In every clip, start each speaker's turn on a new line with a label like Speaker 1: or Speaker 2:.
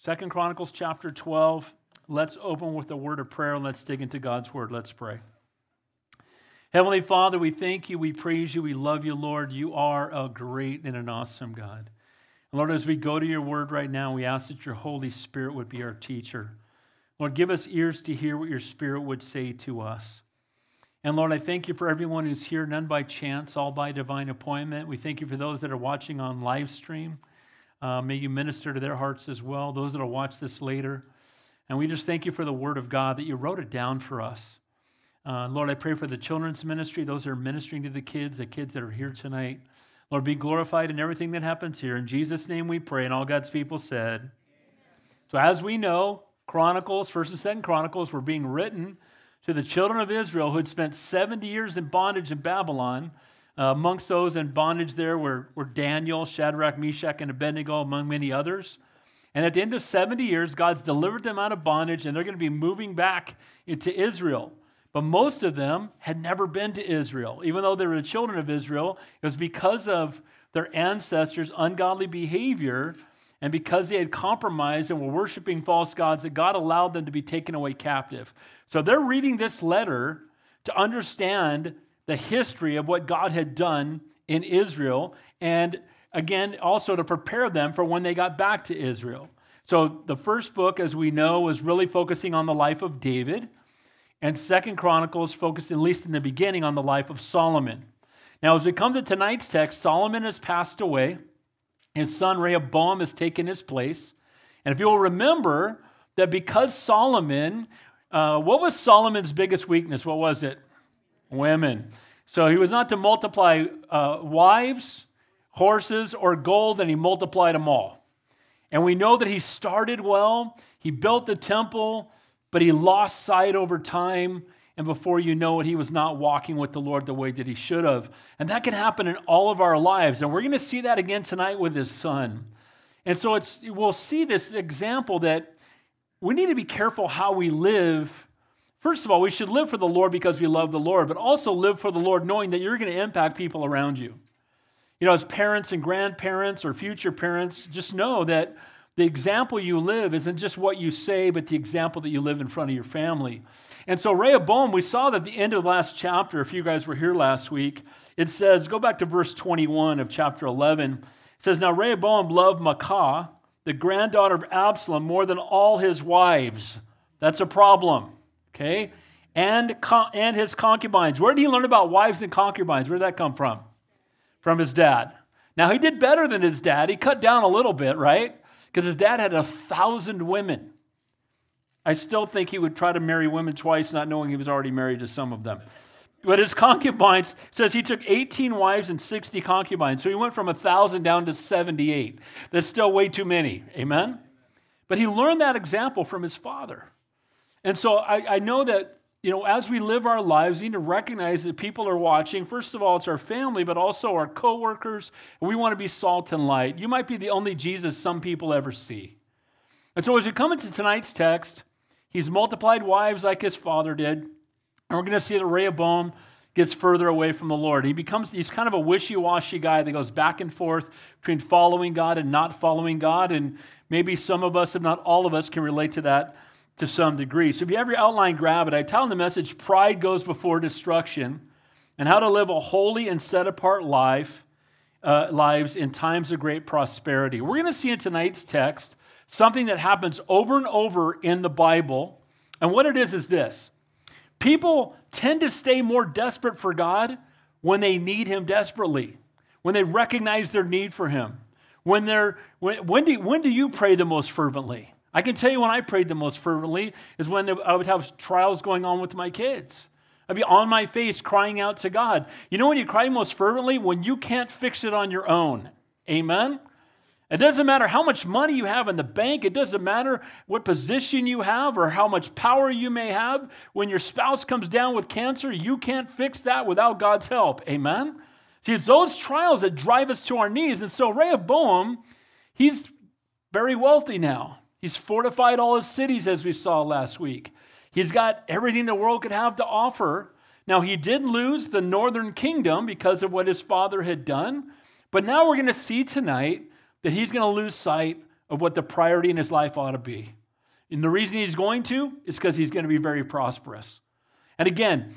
Speaker 1: Second Chronicles chapter 12. Let's open with a word of prayer and let's dig into God's word. Let's pray. Heavenly Father, we thank you, we praise you, we love you, Lord. You are a great and an awesome God. Lord, as we go to your word right now, we ask that your Holy Spirit would be our teacher. Lord, give us ears to hear what your Spirit would say to us. And Lord, I thank you for everyone who's here, none by chance, all by divine appointment. We thank you for those that are watching on live stream. Uh, may you minister to their hearts as well, those that will watch this later. And we just thank you for the word of God that you wrote it down for us. Uh, Lord, I pray for the children's ministry, those that are ministering to the kids, the kids that are here tonight. Lord, be glorified in everything that happens here. In Jesus' name we pray, and all God's people said. Amen. So, as we know, Chronicles, 1st and 2nd Chronicles, were being written to the children of Israel who had spent 70 years in bondage in Babylon. Uh, amongst those in bondage there were, were Daniel, Shadrach, Meshach, and Abednego, among many others. And at the end of 70 years, God's delivered them out of bondage, and they're going to be moving back into Israel. But most of them had never been to Israel. Even though they were the children of Israel, it was because of their ancestors' ungodly behavior and because they had compromised and were worshiping false gods that God allowed them to be taken away captive. So they're reading this letter to understand the history of what God had done in Israel, and again, also to prepare them for when they got back to Israel. So the first book, as we know, was really focusing on the life of David, and Second Chronicles focused, at least in the beginning, on the life of Solomon. Now, as we come to tonight's text, Solomon has passed away. His son Rehoboam has taken his place. And if you'll remember that because Solomon, uh, what was Solomon's biggest weakness? What was it? Women. So he was not to multiply uh, wives, horses, or gold, and he multiplied them all. And we know that he started well, he built the temple, but he lost sight over time. And before you know it, he was not walking with the Lord the way that he should have. And that can happen in all of our lives. And we're going to see that again tonight with his son. And so it's, we'll see this example that we need to be careful how we live First of all, we should live for the Lord because we love the Lord, but also live for the Lord knowing that you're going to impact people around you. You know, as parents and grandparents or future parents, just know that the example you live isn't just what you say, but the example that you live in front of your family. And so, Rehoboam, we saw that at the end of the last chapter, if you guys were here last week, it says, go back to verse 21 of chapter 11. It says, Now Rehoboam loved Maacah, the granddaughter of Absalom, more than all his wives. That's a problem okay? And, and his concubines. Where did he learn about wives and concubines? Where did that come from? From his dad. Now, he did better than his dad. He cut down a little bit, right? Because his dad had a thousand women. I still think he would try to marry women twice, not knowing he was already married to some of them. But his concubines says he took 18 wives and 60 concubines. So he went from 1,000 down to 78. That's still way too many. Amen? But he learned that example from his father. And so I, I know that you know, as we live our lives, we need to recognize that people are watching. First of all, it's our family, but also our coworkers. We want to be salt and light. You might be the only Jesus some people ever see. And so, as we come into tonight's text, he's multiplied wives like his father did. And we're going to see that Rehoboam gets further away from the Lord. He becomes, he's kind of a wishy washy guy that goes back and forth between following God and not following God. And maybe some of us, if not all of us, can relate to that to some degree. So if you have your outline, grab it. I tell in the message, Pride Goes Before Destruction, and how to live a holy and set apart life, uh, lives in times of great prosperity. We're going to see in tonight's text something that happens over and over in the Bible. And what it is is this people tend to stay more desperate for God when they need Him desperately, when they recognize their need for Him. When, they're, when, when, do, when do you pray the most fervently? I can tell you when I prayed the most fervently is when I would have trials going on with my kids. I'd be on my face crying out to God. You know when you cry most fervently? When you can't fix it on your own. Amen? It doesn't matter how much money you have in the bank. It doesn't matter what position you have or how much power you may have. When your spouse comes down with cancer, you can't fix that without God's help. Amen? See, it's those trials that drive us to our knees. And so Rehoboam, he's very wealthy now. He's fortified all his cities, as we saw last week. He's got everything the world could have to offer. Now, he did lose the northern kingdom because of what his father had done, but now we're going to see tonight that he's going to lose sight of what the priority in his life ought to be. And the reason he's going to is because he's going to be very prosperous. And again,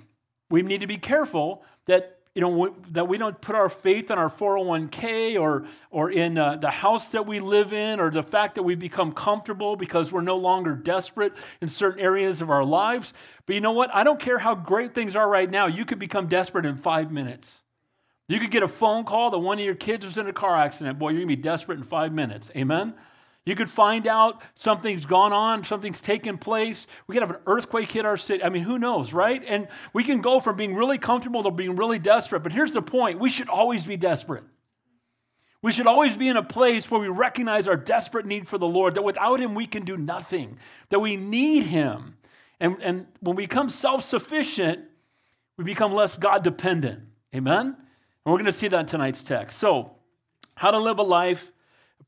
Speaker 1: we need to be careful that you know that we don't put our faith in our 401k or or in uh, the house that we live in or the fact that we become comfortable because we're no longer desperate in certain areas of our lives. But you know what? I don't care how great things are right now. You could become desperate in five minutes. You could get a phone call that one of your kids was in a car accident. Boy you're going to be desperate in five minutes. Amen you could find out something's gone on, something's taken place. We could have an earthquake hit our city. I mean, who knows, right? And we can go from being really comfortable to being really desperate. But here's the point we should always be desperate. We should always be in a place where we recognize our desperate need for the Lord, that without Him we can do nothing, that we need Him. And, and when we become self sufficient, we become less God dependent. Amen? And we're going to see that in tonight's text. So, how to live a life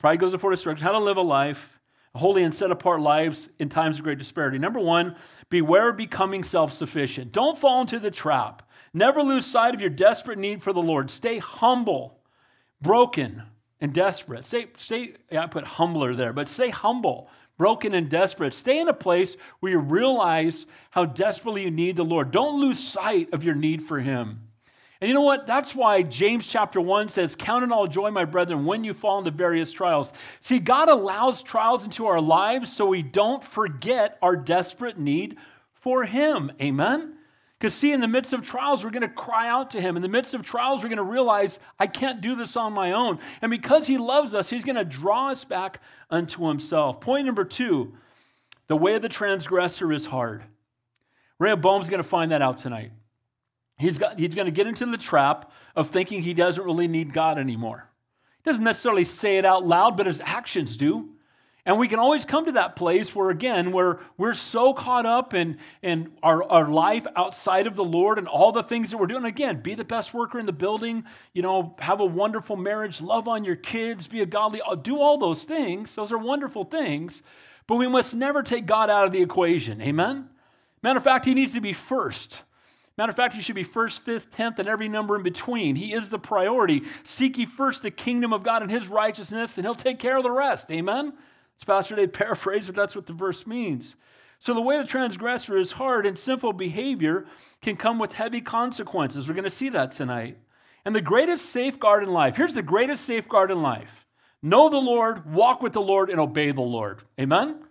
Speaker 1: Pride goes before destruction. How to live a life, holy and set apart lives in times of great disparity. Number one, beware of becoming self sufficient. Don't fall into the trap. Never lose sight of your desperate need for the Lord. Stay humble, broken, and desperate. Stay, stay yeah, I put humbler there, but stay humble, broken, and desperate. Stay in a place where you realize how desperately you need the Lord. Don't lose sight of your need for Him. And you know what? That's why James chapter 1 says, Count it all joy, my brethren, when you fall into various trials. See, God allows trials into our lives so we don't forget our desperate need for Him. Amen? Because, see, in the midst of trials, we're going to cry out to Him. In the midst of trials, we're going to realize, I can't do this on my own. And because He loves us, He's going to draw us back unto Himself. Point number two the way of the transgressor is hard. Rehoboam's going to find that out tonight. He's, got, he's going to get into the trap of thinking he doesn't really need God anymore. He doesn't necessarily say it out loud, but his actions do. And we can always come to that place where, again, where we're so caught up in, in our, our life outside of the Lord and all the things that we're doing. Again, be the best worker in the building, you know, have a wonderful marriage, love on your kids, be a godly, uh, do all those things. Those are wonderful things. But we must never take God out of the equation. Amen? Matter of fact, He needs to be first. Matter of fact, he should be first, fifth, tenth, and every number in between. He is the priority. Seek ye first the kingdom of God and his righteousness, and he'll take care of the rest. Amen? It's Pastor Dave paraphrase, but that's what the verse means. So the way the transgressor is hard and sinful behavior can come with heavy consequences. We're going to see that tonight. And the greatest safeguard in life, here's the greatest safeguard in life. Know the Lord, walk with the Lord, and obey the Lord. Amen?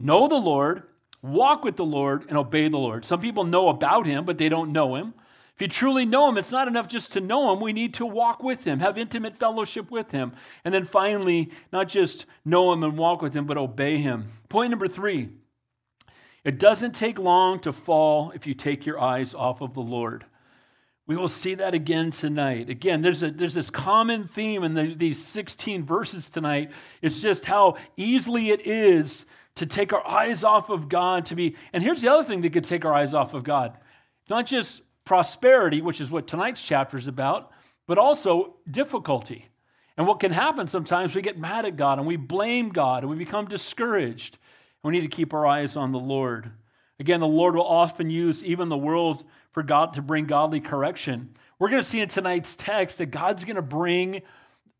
Speaker 1: Know the Lord, Walk with the Lord and obey the Lord. Some people know about him, but they don't know him. If you truly know him, it's not enough just to know him. We need to walk with him, have intimate fellowship with him. And then finally, not just know him and walk with him, but obey him. Point number three it doesn't take long to fall if you take your eyes off of the Lord. We will see that again tonight. Again, there's, a, there's this common theme in the, these 16 verses tonight. It's just how easily it is to take our eyes off of God, to be, and here's the other thing that could take our eyes off of God not just prosperity, which is what tonight's chapter is about, but also difficulty. And what can happen sometimes, we get mad at God and we blame God and we become discouraged. We need to keep our eyes on the Lord. Again, the Lord will often use even the world for God to bring godly correction. We're going to see in tonight's text that God's going to bring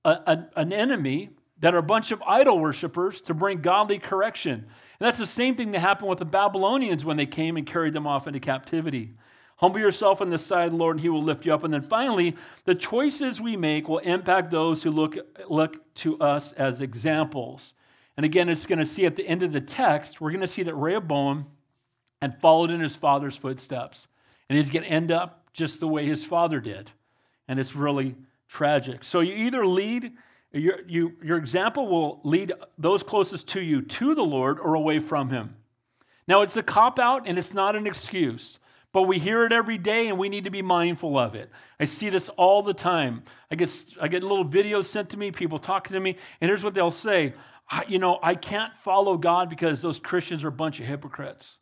Speaker 1: a, a, an enemy that are a bunch of idol worshippers to bring godly correction. And that's the same thing that happened with the Babylonians when they came and carried them off into captivity. Humble yourself on the side of the Lord, and He will lift you up. And then finally, the choices we make will impact those who look, look to us as examples. And again, it's going to see at the end of the text, we're going to see that Rehoboam had followed in his father's footsteps. And he's going to end up just the way his father did. And it's really tragic. So you either lead your, you, your example will lead those closest to you to the Lord or away from Him. Now, it's a cop out and it's not an excuse, but we hear it every day and we need to be mindful of it. I see this all the time. I get, I get little videos sent to me, people talking to me, and here's what they'll say You know, I can't follow God because those Christians are a bunch of hypocrites.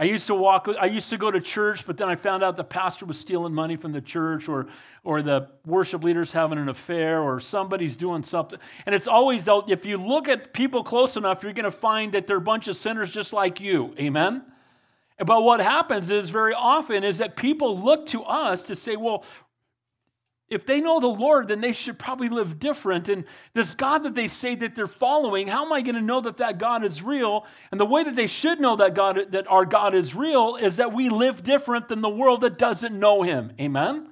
Speaker 1: I used to walk, I used to go to church, but then I found out the pastor was stealing money from the church or, or the worship leader's having an affair or somebody's doing something. And it's always, if you look at people close enough, you're going to find that they're a bunch of sinners just like you. Amen? But what happens is very often is that people look to us to say, well, if they know the Lord, then they should probably live different. And this God that they say that they're following, how am I going to know that that God is real? And the way that they should know that God, that our God is real, is that we live different than the world that doesn't know Him. Amen.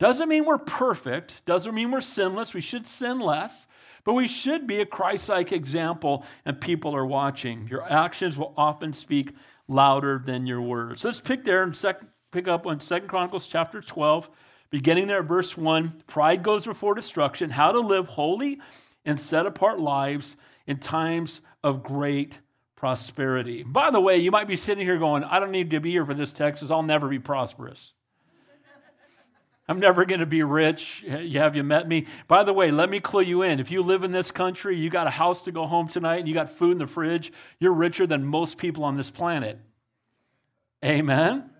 Speaker 1: Doesn't mean we're perfect. Doesn't mean we're sinless. We should sin less, but we should be a Christ-like example, and people are watching. Your actions will often speak louder than your words. Let's pick there and second, pick up on Second Chronicles chapter twelve beginning there at verse 1 pride goes before destruction, how to live holy and set apart lives in times of great prosperity. By the way, you might be sitting here going, I don't need to be here for this text because I'll never be prosperous. I'm never going to be rich. Have you met me? By the way, let me clue you in. If you live in this country, you got a house to go home tonight, and you got food in the fridge, you're richer than most people on this planet. Amen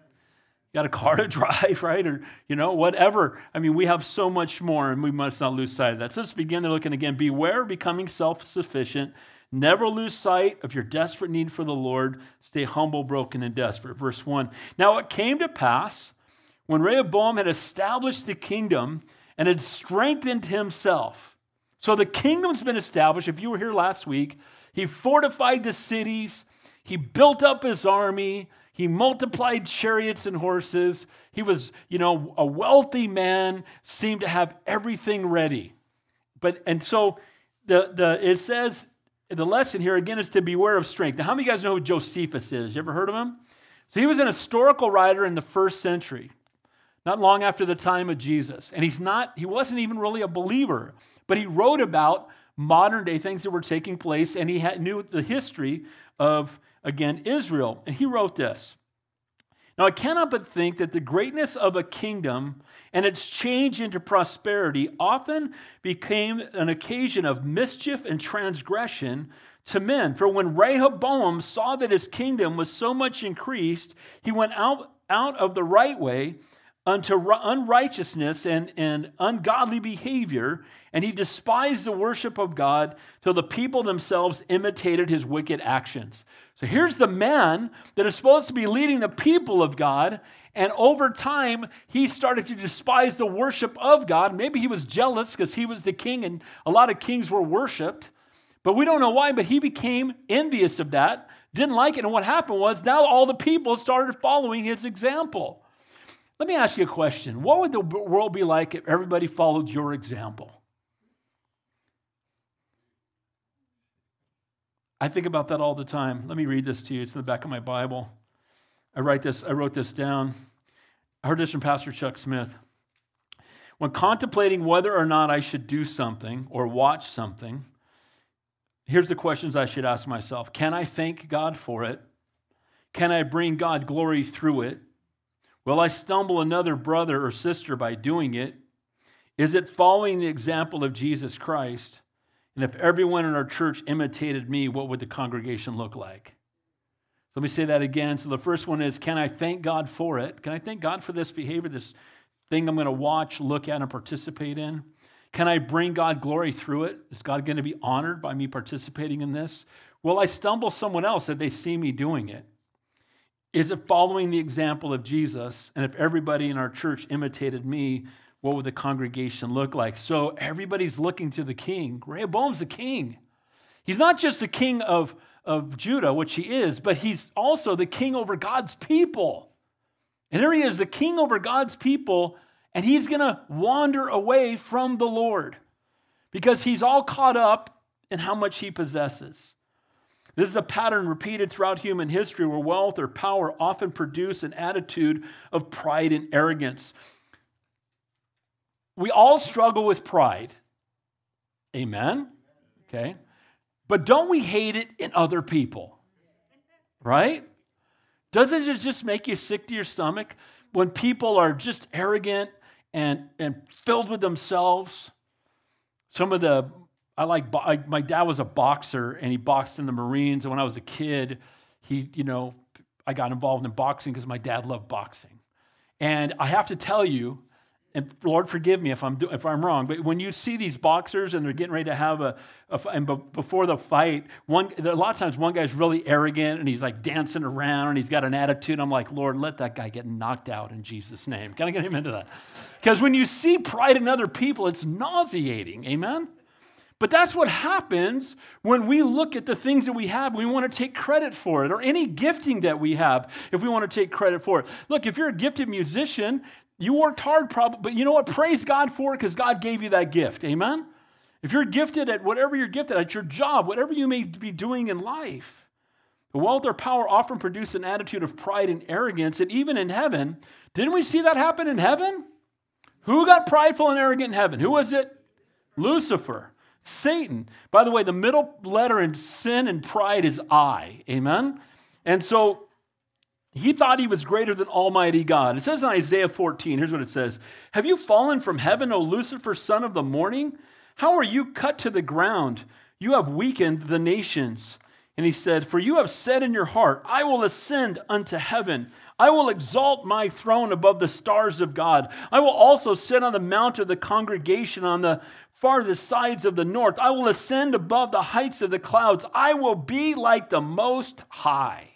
Speaker 1: got a car to drive, right? Or, you know, whatever. I mean, we have so much more, and we must not lose sight of that. So let's begin there looking again. Beware of becoming self sufficient. Never lose sight of your desperate need for the Lord. Stay humble, broken, and desperate. Verse 1. Now it came to pass when Rehoboam had established the kingdom and had strengthened himself. So the kingdom's been established. If you were here last week, he fortified the cities, he built up his army, he multiplied chariots and horses. He was, you know, a wealthy man, seemed to have everything ready. But and so the the it says the lesson here again is to beware of strength. Now, how many of you guys know who Josephus is? You ever heard of him? So he was an historical writer in the first century, not long after the time of Jesus. And he's not, he wasn't even really a believer, but he wrote about modern day things that were taking place, and he had, knew the history of again, Israel. And he wrote this. Now, I cannot but think that the greatness of a kingdom and its change into prosperity often became an occasion of mischief and transgression to men. For when Rehoboam saw that his kingdom was so much increased, he went out, out of the right way unto unrighteousness and, and ungodly behavior, and he despised the worship of God till the people themselves imitated his wicked actions. So here's the man that is supposed to be leading the people of God, and over time, he started to despise the worship of God. Maybe he was jealous because he was the king, and a lot of kings were worshiped. But we don't know why, but he became envious of that, didn't like it. And what happened was now all the people started following his example. Let me ask you a question. What would the world be like if everybody followed your example? I think about that all the time. Let me read this to you. It's in the back of my Bible. I write this, I wrote this down. I heard this from Pastor Chuck Smith. When contemplating whether or not I should do something or watch something, here's the questions I should ask myself Can I thank God for it? Can I bring God glory through it? Will I stumble another brother or sister by doing it? Is it following the example of Jesus Christ? And if everyone in our church imitated me, what would the congregation look like? Let me say that again. So the first one is Can I thank God for it? Can I thank God for this behavior, this thing I'm going to watch, look at, and participate in? Can I bring God glory through it? Is God going to be honored by me participating in this? Will I stumble someone else if they see me doing it? Is it following the example of Jesus? And if everybody in our church imitated me, what would the congregation look like? So everybody's looking to the king. Rehoboam's the king. He's not just the king of, of Judah, which he is, but he's also the king over God's people. And there he is, the king over God's people, and he's going to wander away from the Lord because he's all caught up in how much he possesses. This is a pattern repeated throughout human history where wealth or power often produce an attitude of pride and arrogance. We all struggle with pride. Amen? Okay. But don't we hate it in other people? Right? Doesn't it just make you sick to your stomach when people are just arrogant and, and filled with themselves? Some of the I like, I, my dad was a boxer and he boxed in the Marines. And when I was a kid, he, you know, I got involved in boxing because my dad loved boxing. And I have to tell you, and Lord, forgive me if I'm, if I'm wrong, but when you see these boxers and they're getting ready to have a, a and before the fight, one, a lot of times one guy's really arrogant and he's like dancing around and he's got an attitude. I'm like, Lord, let that guy get knocked out in Jesus' name. Can I get him into that? Because when you see pride in other people, it's nauseating. Amen? But that's what happens when we look at the things that we have. We want to take credit for it, or any gifting that we have, if we want to take credit for it. Look, if you're a gifted musician, you worked hard, probably, but you know what? Praise God for it because God gave you that gift. Amen? If you're gifted at whatever you're gifted at, your job, whatever you may be doing in life, wealth or power often produce an attitude of pride and arrogance. And even in heaven, didn't we see that happen in heaven? Who got prideful and arrogant in heaven? Who was it? Lucifer. Satan. By the way, the middle letter in sin and pride is I. Amen? And so he thought he was greater than Almighty God. It says in Isaiah 14, here's what it says Have you fallen from heaven, O Lucifer, son of the morning? How are you cut to the ground? You have weakened the nations. And he said, For you have said in your heart, I will ascend unto heaven. I will exalt my throne above the stars of God. I will also sit on the mount of the congregation on the farthest sides of the north. I will ascend above the heights of the clouds. I will be like the Most High.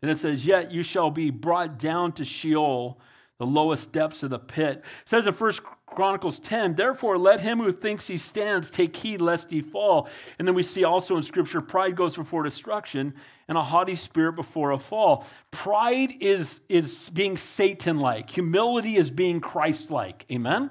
Speaker 1: And it says, Yet you shall be brought down to Sheol, the lowest depths of the pit. It says in 1 Chronicles 10, Therefore let him who thinks he stands take heed lest he fall. And then we see also in Scripture, pride goes before destruction and a haughty spirit before a fall. Pride is, is being Satan like, humility is being Christ like. Amen?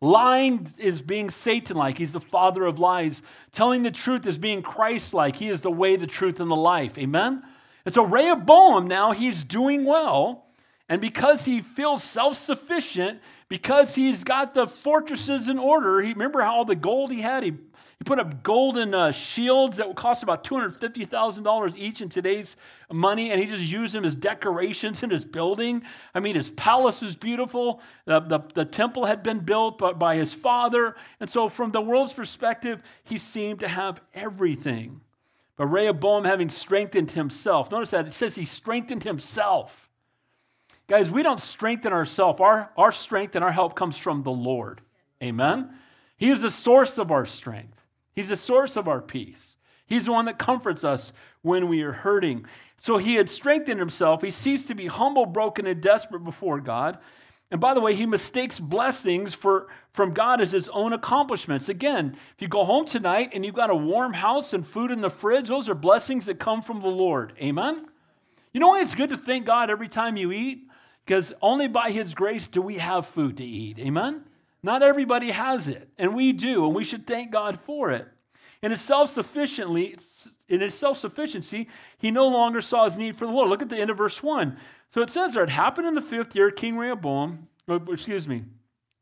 Speaker 1: Lying is being Satan like. He's the father of lies. Telling the truth is being Christ like. He is the way, the truth, and the life. Amen? And so Rehoboam now, he's doing well. And because he feels self sufficient, because he's got the fortresses in order, he, remember how all the gold he had? He, he put up golden uh, shields that would cost about $250,000 each in today's money, and he just used them as decorations in his building. I mean, his palace was beautiful. The, the, the temple had been built by, by his father. And so, from the world's perspective, he seemed to have everything. But Rehoboam, having strengthened himself, notice that it says he strengthened himself. Guys, we don't strengthen ourselves. Our, our strength and our help comes from the Lord. Amen? He is the source of our strength, He's the source of our peace. He's the one that comforts us when we are hurting. So he had strengthened himself. He ceased to be humble, broken, and desperate before God. And by the way, he mistakes blessings for, from God as his own accomplishments. Again, if you go home tonight and you've got a warm house and food in the fridge, those are blessings that come from the Lord. Amen? You know why it's good to thank God every time you eat? Because only by his grace do we have food to eat. Amen? Not everybody has it, and we do, and we should thank God for it. In his self-sufficiently, in his self-sufficiency, he no longer saw his need for the Lord. Look at the end of verse 1. So it says there, it happened in the fifth year, King Rehoboam, excuse me.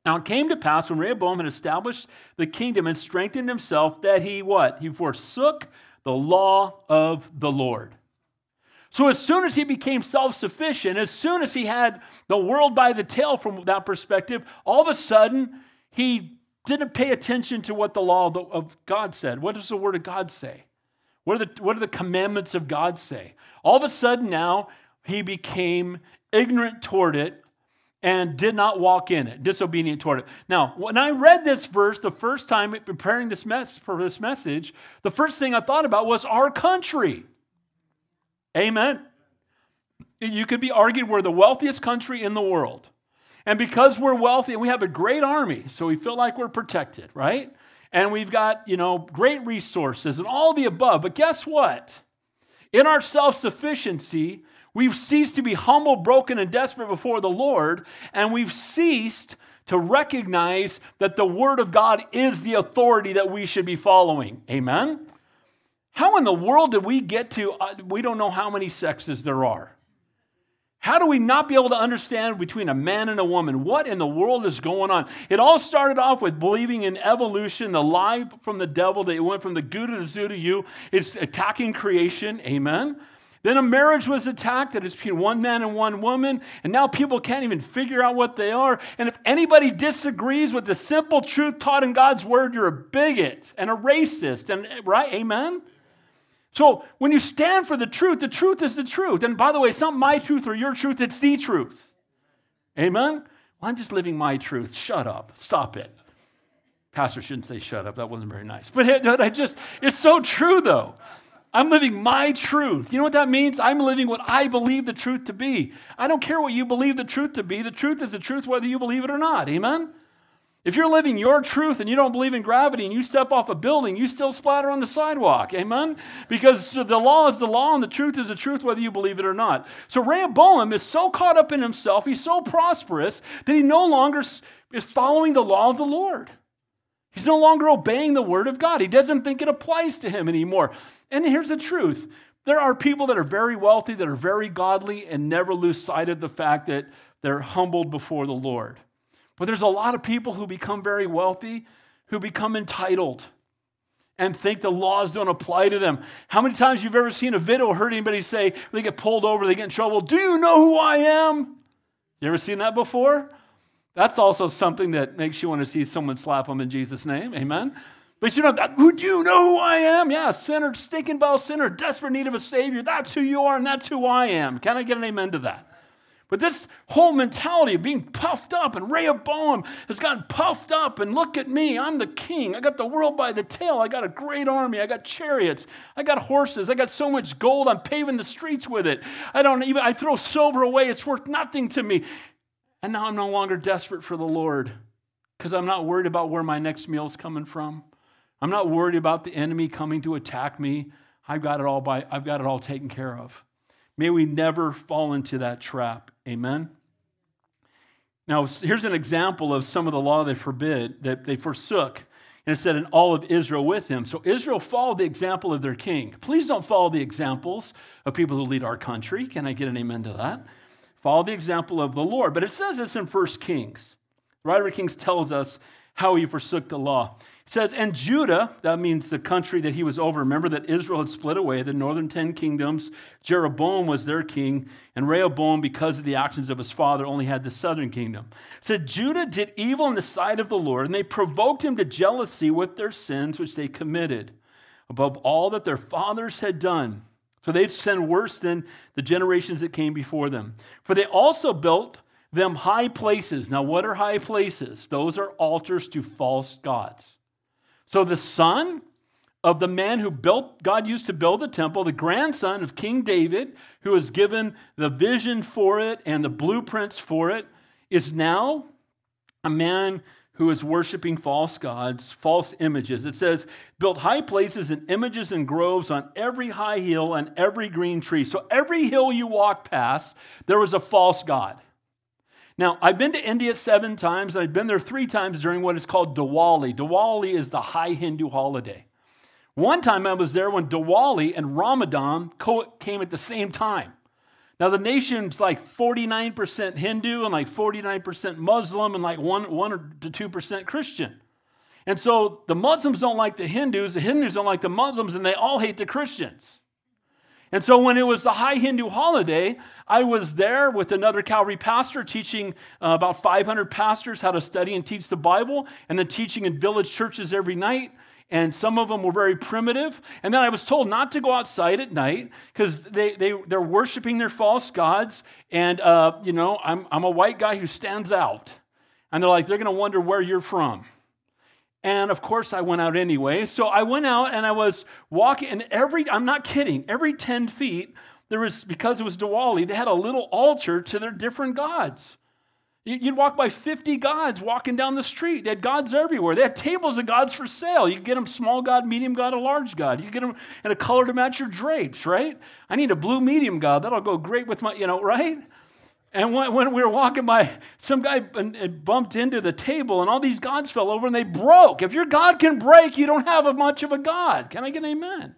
Speaker 1: Now it came to pass when Rehoboam had established the kingdom and strengthened himself that he what? He forsook the law of the Lord. So as soon as he became self-sufficient, as soon as he had the world by the tail from that perspective, all of a sudden he didn't pay attention to what the law of God said. What does the word of God say? What are the, what are the commandments of God say? All of a sudden now he became ignorant toward it and did not walk in it, disobedient toward it. Now, when I read this verse the first time preparing this mess for this message, the first thing I thought about was our country. Amen. You could be argued we're the wealthiest country in the world. And because we're wealthy and we have a great army, so we feel like we're protected, right? And we've got, you know, great resources and all the above. But guess what? In our self sufficiency, We've ceased to be humble, broken, and desperate before the Lord, and we've ceased to recognize that the Word of God is the authority that we should be following. Amen? How in the world did we get to, uh, we don't know how many sexes there are? How do we not be able to understand between a man and a woman? What in the world is going on? It all started off with believing in evolution, the lie from the devil that it went from the goo to the zoo to you. It's attacking creation. Amen. Then a marriage was attacked that is between one man and one woman, and now people can't even figure out what they are. And if anybody disagrees with the simple truth taught in God's word, you're a bigot and a racist. And right, amen? So when you stand for the truth, the truth is the truth. And by the way, it's not my truth or your truth, it's the truth. Amen? Well, I'm just living my truth. Shut up. Stop it. Pastor shouldn't say shut up. That wasn't very nice. But it, I just, it's so true though. I'm living my truth. You know what that means? I'm living what I believe the truth to be. I don't care what you believe the truth to be. The truth is the truth whether you believe it or not. Amen? If you're living your truth and you don't believe in gravity and you step off a building, you still splatter on the sidewalk. Amen? Because the law is the law and the truth is the truth whether you believe it or not. So Rehoboam is so caught up in himself, he's so prosperous that he no longer is following the law of the Lord. He's no longer obeying the word of God. He doesn't think it applies to him anymore. And here's the truth there are people that are very wealthy, that are very godly, and never lose sight of the fact that they're humbled before the Lord. But there's a lot of people who become very wealthy who become entitled and think the laws don't apply to them. How many times you've ever seen a video heard anybody say they get pulled over, they get in trouble, do you know who I am? You ever seen that before? That's also something that makes you want to see someone slap them in Jesus' name. Amen. But you know, who do you know who I am? Yeah, sinner, stinking bell sinner, desperate need of a savior. That's who you are, and that's who I am. Can I get an amen to that? But this whole mentality of being puffed up, and Rehoboam has gotten puffed up, and look at me, I'm the king. I got the world by the tail. I got a great army. I got chariots. I got horses. I got so much gold. I'm paving the streets with it. I don't even, I throw silver away. It's worth nothing to me. And now I'm no longer desperate for the Lord because I'm not worried about where my next meal is coming from. I'm not worried about the enemy coming to attack me. I've got it all by, I've got it all taken care of. May we never fall into that trap. Amen. Now, here's an example of some of the law they forbid, that they forsook. And it said, and all of Israel with him. So Israel followed the example of their king. Please don't follow the examples of people who lead our country. Can I get an amen to that? Follow the example of the Lord. But it says this in 1 Kings. The writer of Kings tells us how he forsook the law. It says, and Judah, that means the country that he was over. Remember that Israel had split away, the northern ten kingdoms. Jeroboam was their king, and Rehoboam, because of the actions of his father, only had the southern kingdom. It said, Judah did evil in the sight of the Lord, and they provoked him to jealousy with their sins which they committed, above all that their fathers had done. So they'd sin worse than the generations that came before them. For they also built them high places. Now, what are high places? Those are altars to false gods. So the son of the man who built, God used to build the temple, the grandson of King David, who was given the vision for it and the blueprints for it, is now a man who is worshiping false gods, false images. It says, built high places and images and groves on every high hill and every green tree. So every hill you walk past, there was a false god. Now, I've been to India seven times, and I've been there three times during what is called Diwali. Diwali is the high Hindu holiday. One time I was there when Diwali and Ramadan came at the same time. Now, the nation's like 49% Hindu and like 49% Muslim and like 1, 1 to 2% Christian. And so the Muslims don't like the Hindus, the Hindus don't like the Muslims, and they all hate the Christians. And so when it was the high Hindu holiday, I was there with another Calvary pastor teaching uh, about 500 pastors how to study and teach the Bible, and then teaching in village churches every night. And some of them were very primitive. And then I was told not to go outside at night because they, they, they're worshiping their false gods. And, uh, you know, I'm, I'm a white guy who stands out. And they're like, they're going to wonder where you're from. And of course, I went out anyway. So I went out and I was walking, and every, I'm not kidding, every 10 feet, there was, because it was Diwali, they had a little altar to their different gods. You'd walk by 50 gods walking down the street. They had gods everywhere. They had tables of gods for sale. You get them small god, medium god, a large god. You get them in a color to match your drapes, right? I need a blue medium god. That'll go great with my, you know, right? And when, when, we were walking by, some guy bumped into the table, and all these gods fell over and they broke. If your God can break, you don't have a much of a God. Can I get an amen?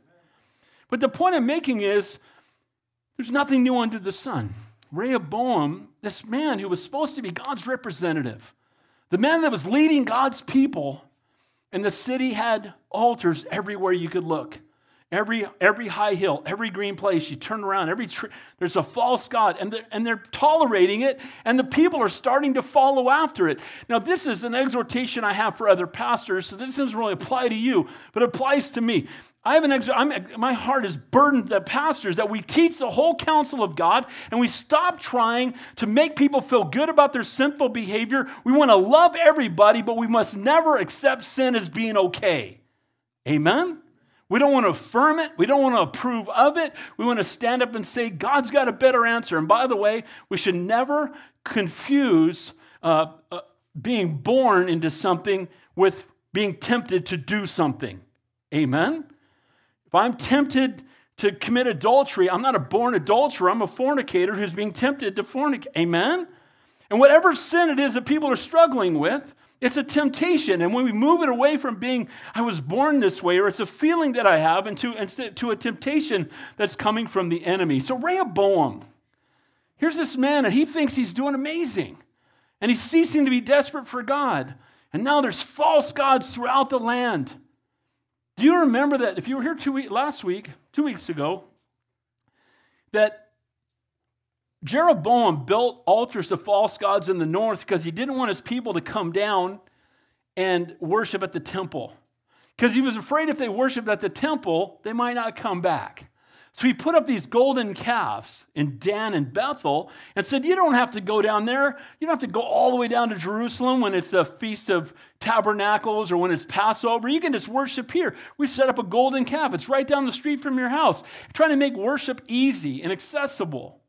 Speaker 1: But the point I'm making is there's nothing new under the sun. Rehoboam, this man who was supposed to be God's representative, the man that was leading God's people, and the city had altars everywhere you could look. Every, every high hill, every green place, you turn around, every tree, there's a false God, and they're, and they're tolerating it, and the people are starting to follow after it. Now, this is an exhortation I have for other pastors, so this doesn't really apply to you, but it applies to me. I have an ex- I'm, my heart is burdened that pastors that we teach the whole counsel of God and we stop trying to make people feel good about their sinful behavior. We want to love everybody, but we must never accept sin as being okay. Amen? We don't want to affirm it. We don't want to approve of it. We want to stand up and say, God's got a better answer. And by the way, we should never confuse uh, uh, being born into something with being tempted to do something. Amen? If I'm tempted to commit adultery, I'm not a born adulterer. I'm a fornicator who's being tempted to fornicate. Amen? And whatever sin it is that people are struggling with, it's a temptation. And when we move it away from being, I was born this way, or it's a feeling that I have, into, to a temptation that's coming from the enemy. So, Rehoboam, here's this man, and he thinks he's doing amazing. And he's ceasing to be desperate for God. And now there's false gods throughout the land. Do you remember that if you were here two week, last week, two weeks ago, that Jeroboam built altars to false gods in the north because he didn't want his people to come down and worship at the temple. Because he was afraid if they worshiped at the temple, they might not come back. So he put up these golden calves in Dan and Bethel and said, You don't have to go down there. You don't have to go all the way down to Jerusalem when it's the Feast of Tabernacles or when it's Passover. You can just worship here. We set up a golden calf. It's right down the street from your house, trying to make worship easy and accessible.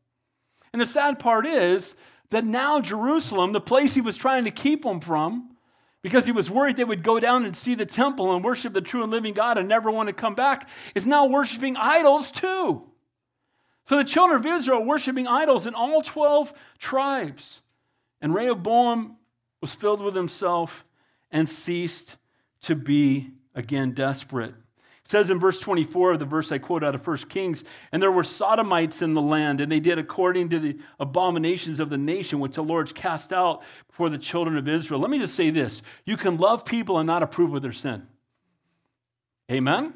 Speaker 1: And the sad part is that now Jerusalem, the place he was trying to keep them from, because he was worried they would go down and see the temple and worship the true and living God and never want to come back, is now worshiping idols too. So the children of Israel worshiping idols in all 12 tribes. And Rehoboam was filled with himself and ceased to be again desperate. It says in verse 24 of the verse I quote out of 1 Kings, and there were sodomites in the land, and they did according to the abominations of the nation which the Lord cast out before the children of Israel. Let me just say this you can love people and not approve of their sin. Amen?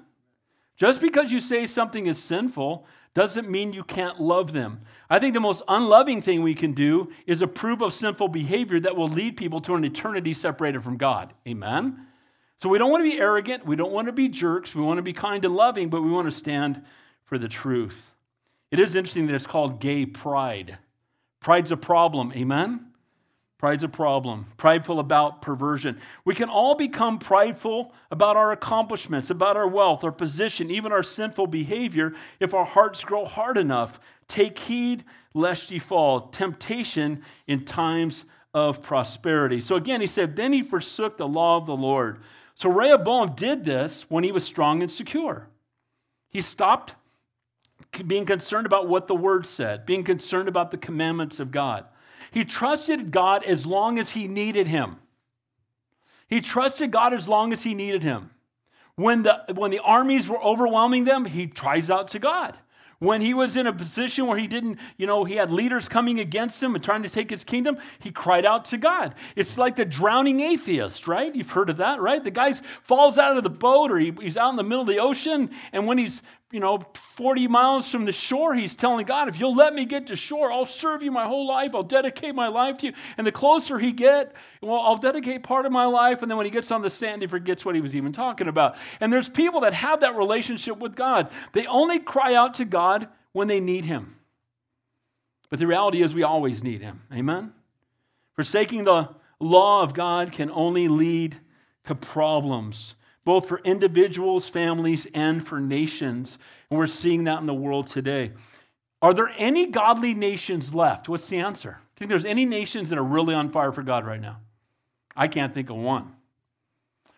Speaker 1: Just because you say something is sinful doesn't mean you can't love them. I think the most unloving thing we can do is approve of sinful behavior that will lead people to an eternity separated from God. Amen? So we don't want to be arrogant. We don't want to be jerks. We want to be kind and loving, but we want to stand for the truth. It is interesting that it's called gay pride. Pride's a problem. Amen? Pride's a problem. Prideful about perversion. We can all become prideful about our accomplishments, about our wealth, our position, even our sinful behavior if our hearts grow hard enough. Take heed lest ye fall. Temptation in times of prosperity. So again, he said, Then he forsook the law of the Lord so Rehoboam did this when he was strong and secure. He stopped being concerned about what the word said, being concerned about the commandments of God. He trusted God as long as he needed him. He trusted God as long as he needed him. When the, when the armies were overwhelming them, he cries out to God. When he was in a position where he didn't, you know, he had leaders coming against him and trying to take his kingdom, he cried out to God. It's like the drowning atheist, right? You've heard of that, right? The guy falls out of the boat or he, he's out in the middle of the ocean, and when he's you know, 40 miles from the shore, he's telling God, if you'll let me get to shore, I'll serve you my whole life. I'll dedicate my life to you. And the closer he get, well, I'll dedicate part of my life. And then when he gets on the sand, he forgets what he was even talking about. And there's people that have that relationship with God. They only cry out to God when they need him. But the reality is we always need him. Amen? Forsaking the law of God can only lead to problems both for individuals, families, and for nations. And we're seeing that in the world today. Are there any godly nations left? What's the answer? Do you think there's any nations that are really on fire for God right now? I can't think of one.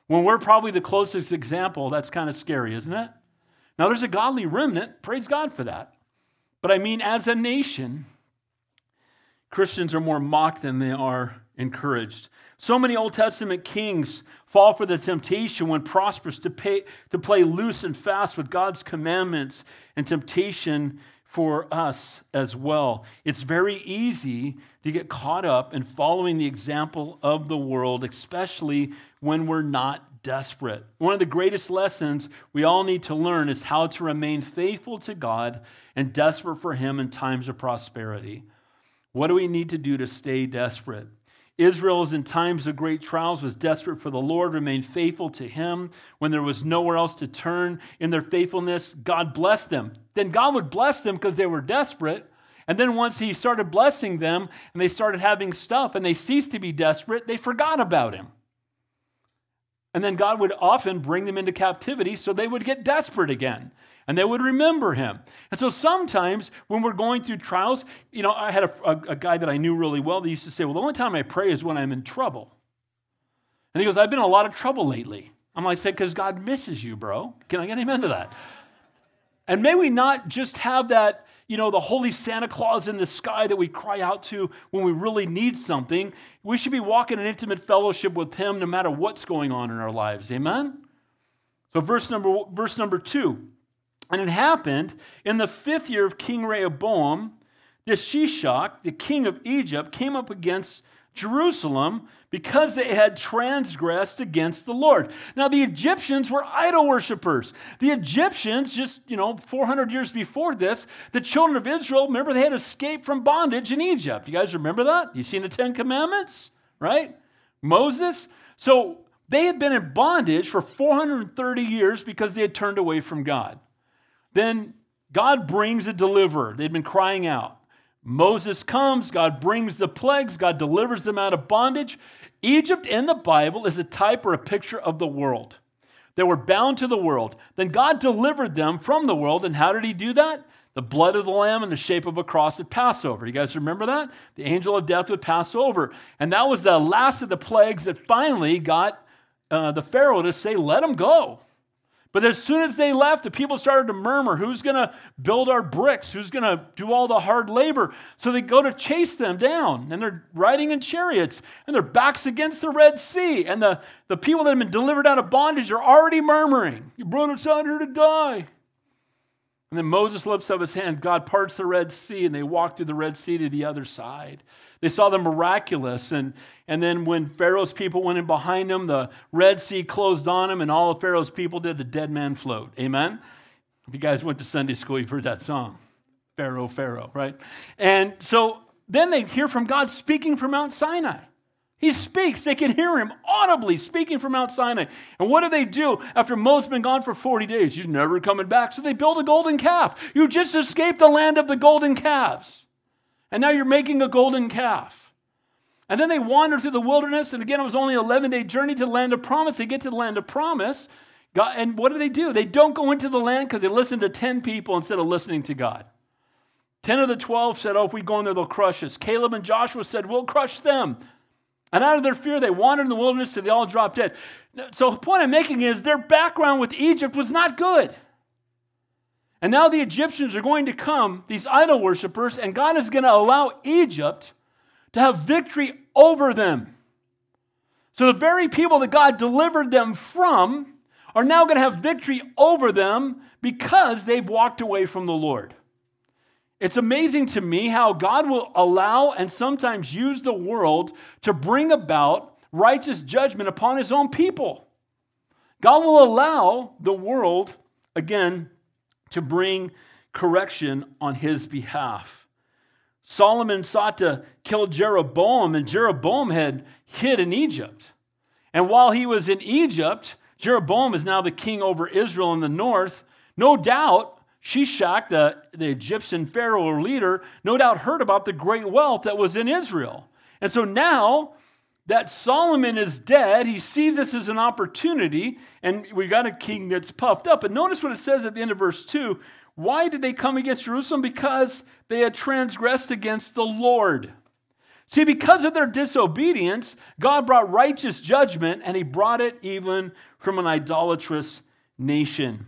Speaker 1: When we're probably the closest example, that's kind of scary, isn't it? Now, there's a godly remnant. Praise God for that. But I mean, as a nation, Christians are more mocked than they are encouraged. So many Old Testament kings fall for the temptation when prosperous to, pay, to play loose and fast with God's commandments and temptation for us as well. It's very easy to get caught up in following the example of the world, especially when we're not desperate. One of the greatest lessons we all need to learn is how to remain faithful to God and desperate for Him in times of prosperity. What do we need to do to stay desperate? Israel, is in times of great trials, was desperate for the Lord, remained faithful to Him. When there was nowhere else to turn in their faithfulness, God blessed them. Then God would bless them because they were desperate. And then once He started blessing them and they started having stuff and they ceased to be desperate, they forgot about Him. And then God would often bring them into captivity so they would get desperate again and they would remember him. And so sometimes when we're going through trials, you know, I had a, a, a, guy that I knew really well that used to say, Well, the only time I pray is when I'm in trouble. And he goes, I've been in a lot of trouble lately. I'm like, say, because God misses you, bro. Can I get amen to that? And may we not just have that, you know, the holy Santa Claus in the sky that we cry out to when we really need something. We should be walking in intimate fellowship with him no matter what's going on in our lives. Amen? So verse number verse number two. And it happened in the fifth year of King Rehoboam, the Shishak, the king of Egypt, came up against Jerusalem because they had transgressed against the Lord. Now, the Egyptians were idol worshippers. The Egyptians, just, you know, 400 years before this, the children of Israel, remember, they had escaped from bondage in Egypt. You guys remember that? You've seen the Ten Commandments, right? Moses. So they had been in bondage for 430 years because they had turned away from God. Then God brings a deliverer. They'd been crying out. Moses comes, God brings the plagues, God delivers them out of bondage. Egypt in the Bible is a type or a picture of the world. They were bound to the world. Then God delivered them from the world. And how did He do that? The blood of the lamb in the shape of a cross at Passover. You guys remember that? The angel of death would pass over. And that was the last of the plagues that finally got uh, the Pharaoh to say, let them go. But as soon as they left, the people started to murmur who's going to build our bricks? Who's going to do all the hard labor? So they go to chase them down, and they're riding in chariots, and their backs against the Red Sea. And the, the people that have been delivered out of bondage are already murmuring, You brought us out here to die. And then Moses lifts up his hand. God parts the Red Sea, and they walk through the Red Sea to the other side. They saw the miraculous. And, and then when Pharaoh's people went in behind them, the Red Sea closed on them, and all of Pharaoh's people did the dead man float. Amen? If you guys went to Sunday school, you've heard that song Pharaoh, Pharaoh, right? And so then they hear from God speaking from Mount Sinai. He speaks. They can hear him audibly speaking from Mount Sinai. And what do they do after Moses been gone for 40 days? He's never coming back. So they build a golden calf. You just escaped the land of the golden calves. And now you're making a golden calf. And then they wander through the wilderness. And again, it was only an 11 day journey to the land of promise. They get to the land of promise. God, and what do they do? They don't go into the land because they listen to 10 people instead of listening to God. 10 of the 12 said, Oh, if we go in there, they'll crush us. Caleb and Joshua said, We'll crush them. And out of their fear, they wandered in the wilderness and they all dropped dead. So, the point I'm making is their background with Egypt was not good. And now the Egyptians are going to come, these idol worshippers, and God is going to allow Egypt to have victory over them. So the very people that God delivered them from are now going to have victory over them because they've walked away from the Lord. It's amazing to me how God will allow and sometimes use the world to bring about righteous judgment upon his own people. God will allow the world, again, to bring correction on his behalf. Solomon sought to kill Jeroboam, and Jeroboam had hid in Egypt. And while he was in Egypt, Jeroboam is now the king over Israel in the north. No doubt, Shishak, the, the Egyptian pharaoh leader, no doubt heard about the great wealth that was in Israel. And so now that Solomon is dead, he sees this as an opportunity, and we got a king that's puffed up. But notice what it says at the end of verse 2 Why did they come against Jerusalem? Because they had transgressed against the Lord. See, because of their disobedience, God brought righteous judgment, and he brought it even from an idolatrous nation.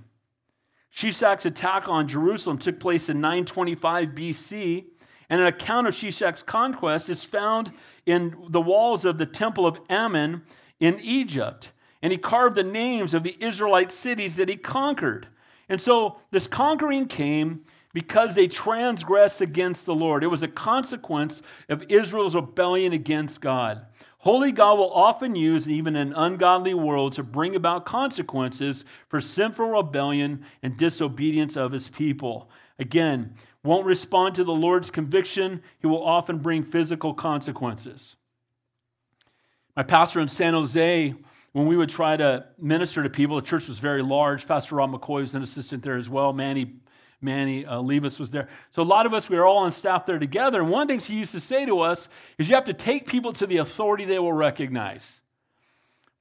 Speaker 1: Shishak's attack on Jerusalem took place in 925 BC, and an account of Shishak's conquest is found in the walls of the temple of Ammon in Egypt. And he carved the names of the Israelite cities that he conquered. And so this conquering came because they transgressed against the Lord. It was a consequence of Israel's rebellion against God. Holy God will often use, even an ungodly world, to bring about consequences for sinful rebellion and disobedience of his people. Again, won't respond to the Lord's conviction, he will often bring physical consequences. My pastor in San Jose, when we would try to minister to people, the church was very large. Pastor Rob McCoy was an assistant there as well. Manny Manny uh, Levis was there. So a lot of us, we were all on staff there together. And one of the things he used to say to us is you have to take people to the authority they will recognize.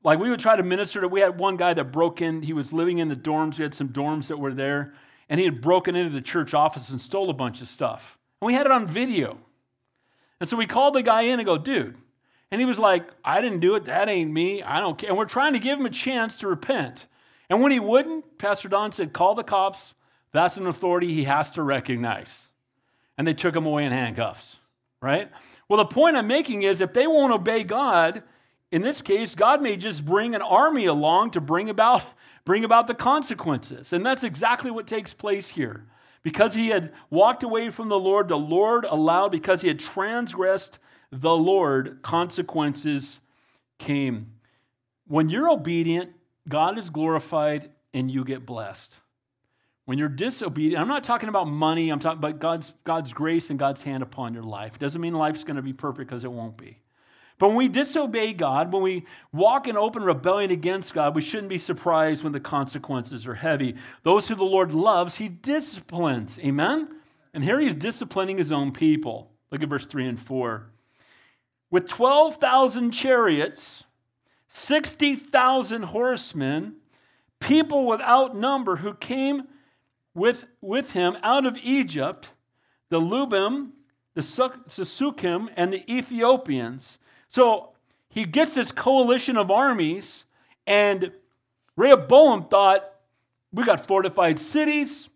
Speaker 1: Like we would try to minister to, we had one guy that broke in, he was living in the dorms. We had some dorms that were there. And he had broken into the church office and stole a bunch of stuff. And we had it on video. And so we called the guy in and go, dude. And he was like, I didn't do it. That ain't me. I don't care. And we're trying to give him a chance to repent. And when he wouldn't, Pastor Don said, call the cops. That's an authority he has to recognize. And they took him away in handcuffs, right? Well, the point I'm making is if they won't obey God, in this case, God may just bring an army along to bring about, bring about the consequences. And that's exactly what takes place here. Because he had walked away from the Lord, the Lord allowed, because he had transgressed the Lord, consequences came. When you're obedient, God is glorified and you get blessed. When you're disobedient, I'm not talking about money, I'm talking about God's, God's grace and God's hand upon your life. It doesn't mean life's going to be perfect because it won't be. But when we disobey God, when we walk in open rebellion against God, we shouldn't be surprised when the consequences are heavy. Those who the Lord loves, he disciplines. Amen? And here he's disciplining his own people. Look at verse 3 and 4. With 12,000 chariots, 60,000 horsemen, people without number who came with, with him out of Egypt the Lubim, the Sukkim, and the Ethiopians. So he gets this coalition of armies, and Rehoboam thought, we got fortified cities,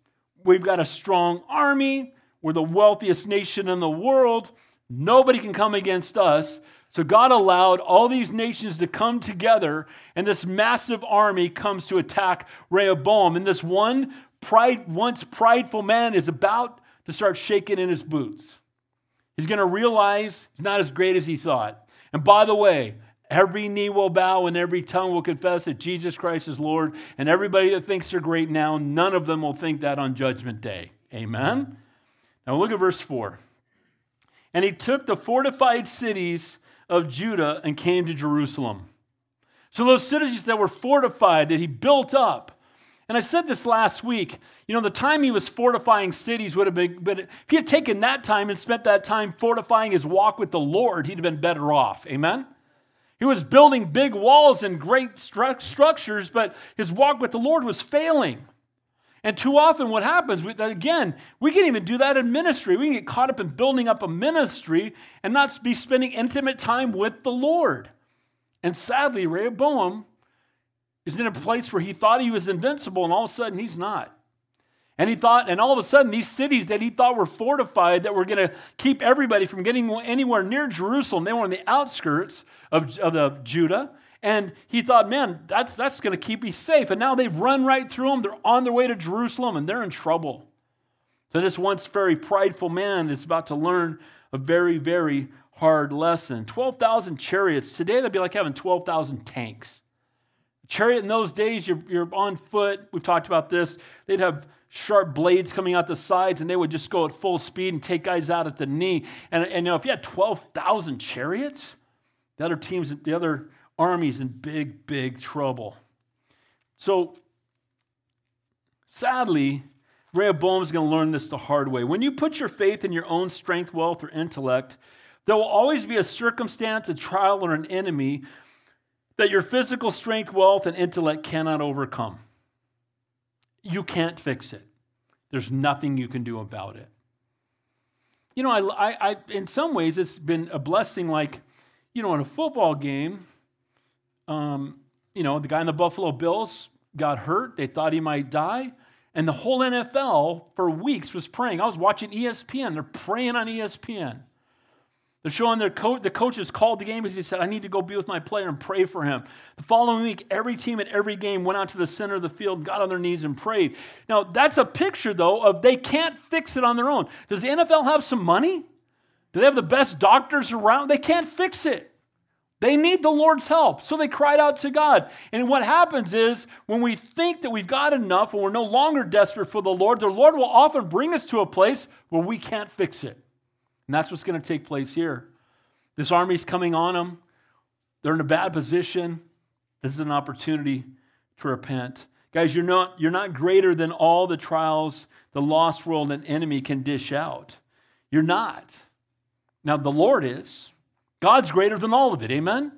Speaker 1: we've got a strong army, we're the wealthiest nation in the world, nobody can come against us. So God allowed all these nations to come together, and this massive army comes to attack Rehoboam. And this one pride, once prideful man is about to start shaking in his boots. He's going to realize he's not as great as he thought. And by the way, every knee will bow and every tongue will confess that Jesus Christ is Lord. And everybody that thinks they're great now, none of them will think that on Judgment Day. Amen? Now look at verse 4. And he took the fortified cities of Judah and came to Jerusalem. So those cities that were fortified, that he built up, and I said this last week. You know, the time he was fortifying cities would have been, but if he had taken that time and spent that time fortifying his walk with the Lord, he'd have been better off. Amen? He was building big walls and great stru- structures, but his walk with the Lord was failing. And too often, what happens, we, again, we can even do that in ministry. We can get caught up in building up a ministry and not be spending intimate time with the Lord. And sadly, Rehoboam is in a place where he thought he was invincible, and all of a sudden he's not. And he thought, and all of a sudden, these cities that he thought were fortified, that were going to keep everybody from getting anywhere near Jerusalem, they were on the outskirts of, of Judah. And he thought, man, that's, that's going to keep me safe. And now they've run right through them. They're on their way to Jerusalem, and they're in trouble. So, this once very prideful man is about to learn a very, very hard lesson. 12,000 chariots. Today, that'd be like having 12,000 tanks. Chariot in those days, you're, you're on foot. We've talked about this. They'd have sharp blades coming out the sides, and they would just go at full speed and take guys out at the knee. And, and you know, if you had 12,000 chariots, the other teams, the other armies in big, big trouble. So, sadly, Rehoboam is going to learn this the hard way. When you put your faith in your own strength, wealth, or intellect, there will always be a circumstance, a trial, or an enemy that your physical strength, wealth, and intellect cannot overcome. You can't fix it. There's nothing you can do about it. You know, I, I, I, in some ways, it's been a blessing. Like, you know, in a football game, um, you know, the guy in the Buffalo Bills got hurt. They thought he might die. And the whole NFL for weeks was praying. I was watching ESPN. They're praying on ESPN. They're showing their coach, the coaches called the game because he said, I need to go be with my player and pray for him. The following week, every team at every game went out to the center of the field, got on their knees, and prayed. Now, that's a picture, though, of they can't fix it on their own. Does the NFL have some money? Do they have the best doctors around? They can't fix it. They need the Lord's help. So they cried out to God. And what happens is when we think that we've got enough and we're no longer desperate for the Lord, the Lord will often bring us to a place where we can't fix it. And that's what's going to take place here. This army's coming on them. They're in a bad position. This is an opportunity to repent. Guys, you're not, you're not greater than all the trials the lost world and enemy can dish out. You're not. Now, the Lord is. God's greater than all of it. Amen?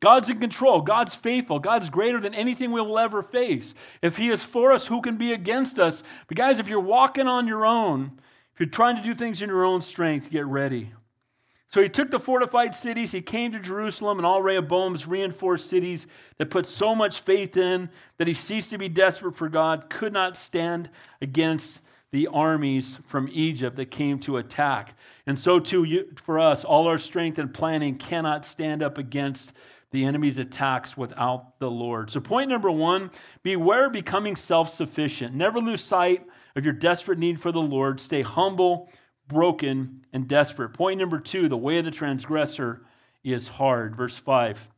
Speaker 1: God's in control. God's faithful. God's greater than anything we will ever face. If He is for us, who can be against us? But, guys, if you're walking on your own, if you're trying to do things in your own strength, get ready. So he took the fortified cities, he came to Jerusalem and all Rehoboam's reinforced cities that put so much faith in that he ceased to be desperate for God, could not stand against the armies from Egypt that came to attack. And so, too, for us, all our strength and planning cannot stand up against the enemy's attacks without the Lord. So, point number one beware becoming self sufficient. Never lose sight of your desperate need for the Lord. Stay humble, broken, and desperate. Point number two the way of the transgressor is hard. Verse 5.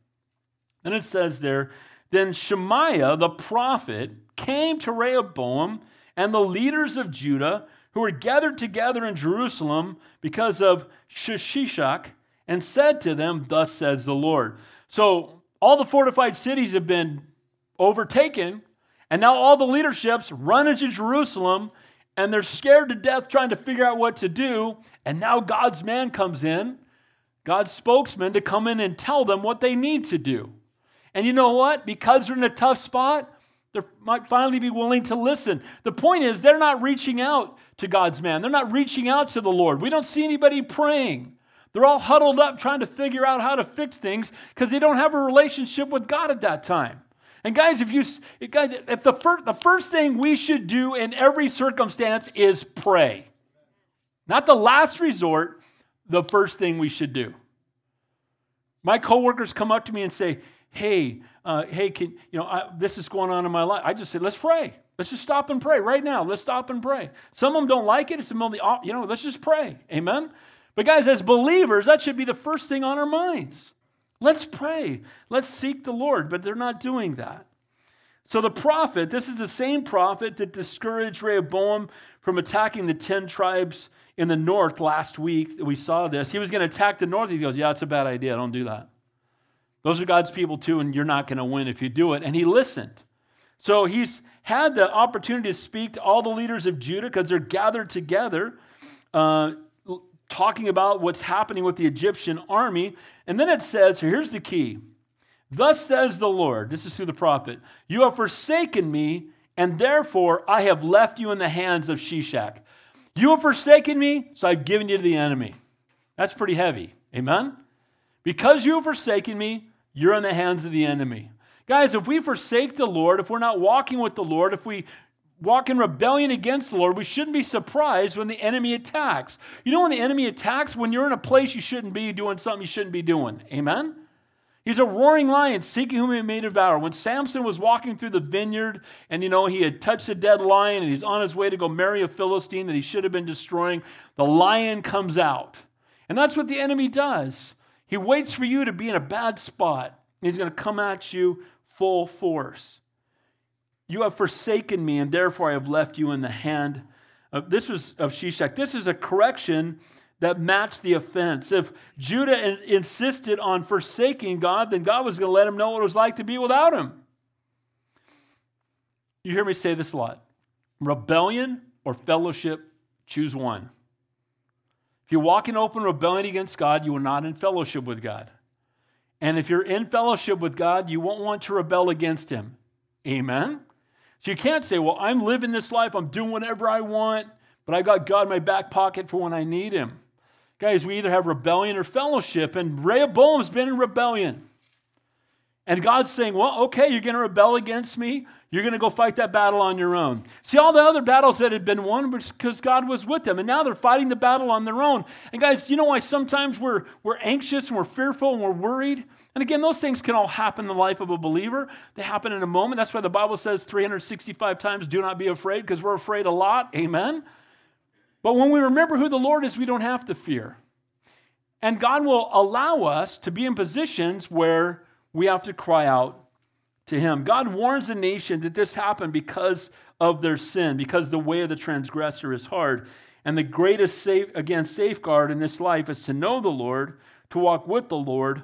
Speaker 1: And it says there, Then Shemaiah the prophet came to Rehoboam and the leaders of Judah who were gathered together in Jerusalem because of Shishak and said to them, Thus says the Lord. So all the fortified cities have been overtaken, and now all the leaderships run into Jerusalem and they're scared to death trying to figure out what to do. And now God's man comes in, God's spokesman, to come in and tell them what they need to do. And you know what? Because they're in a tough spot, they might finally be willing to listen. The point is, they're not reaching out to God's man. They're not reaching out to the Lord. We don't see anybody praying. They're all huddled up trying to figure out how to fix things because they don't have a relationship with God at that time. And guys, if you guys, if the first the first thing we should do in every circumstance is pray. Not the last resort, the first thing we should do. My coworkers come up to me and say, hey, uh, hey, can, you know, I, this is going on in my life. I just say, let's pray. Let's just stop and pray right now. Let's stop and pray. Some of them don't like it. It's the you know, let's just pray. Amen. But guys, as believers, that should be the first thing on our minds. Let's pray. Let's seek the Lord. But they're not doing that. So the prophet, this is the same prophet that discouraged Rehoboam from attacking the 10 tribes in the north last week. We saw this. He was going to attack the north. He goes, Yeah, it's a bad idea. Don't do that. Those are God's people too, and you're not going to win if you do it. And he listened. So he's had the opportunity to speak to all the leaders of Judah because they're gathered together, uh, talking about what's happening with the Egyptian army. And then it says, here's the key Thus says the Lord, this is through the prophet, you have forsaken me, and therefore I have left you in the hands of Shishak. You have forsaken me, so I've given you to the enemy. That's pretty heavy. Amen? Because you have forsaken me, you're in the hands of the enemy. Guys, if we forsake the Lord, if we're not walking with the Lord, if we walk in rebellion against the Lord, we shouldn't be surprised when the enemy attacks. You know, when the enemy attacks, when you're in a place you shouldn't be doing something you shouldn't be doing. Amen? He's a roaring lion seeking whom he may devour. When Samson was walking through the vineyard and, you know, he had touched a dead lion and he's on his way to go marry a Philistine that he should have been destroying, the lion comes out. And that's what the enemy does. He waits for you to be in a bad spot. He's going to come at you full force. You have forsaken me, and therefore I have left you in the hand. Of, this was of Shishak. This is a correction that matched the offense. If Judah insisted on forsaking God, then God was going to let him know what it was like to be without him. You hear me say this a lot rebellion or fellowship, choose one. If you walk in open rebellion against God, you are not in fellowship with God. And if you're in fellowship with God, you won't want to rebel against Him. Amen? So you can't say, well, I'm living this life, I'm doing whatever I want, but I got God in my back pocket for when I need Him. Guys, we either have rebellion or fellowship, and Rehoboam's been in rebellion. And God's saying, well, okay, you're going to rebel against me. You're going to go fight that battle on your own. See, all the other battles that had been won was because God was with them. And now they're fighting the battle on their own. And guys, you know why sometimes we're, we're anxious and we're fearful and we're worried? And again, those things can all happen in the life of a believer. They happen in a moment. That's why the Bible says 365 times, do not be afraid, because we're afraid a lot. Amen? But when we remember who the Lord is, we don't have to fear. And God will allow us to be in positions where we have to cry out to Him. God warns the nation that this happened because of their sin, because the way of the transgressor is hard. And the greatest safe, again, safeguard in this life is to know the Lord, to walk with the Lord,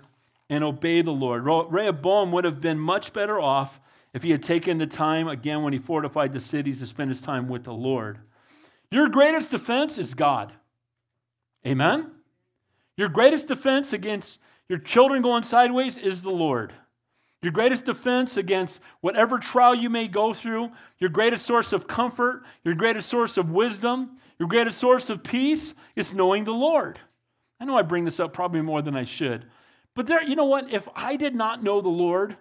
Speaker 1: and obey the Lord. Rehoboam would have been much better off if he had taken the time, again, when he fortified the cities, to spend his time with the Lord. Your greatest defense is God. Amen? Your greatest defense against your children going sideways is the Lord. Your greatest defense against whatever trial you may go through, your greatest source of comfort, your greatest source of wisdom, your greatest source of peace is knowing the Lord. I know I bring this up probably more than I should. But there, you know what? If I did not know the Lord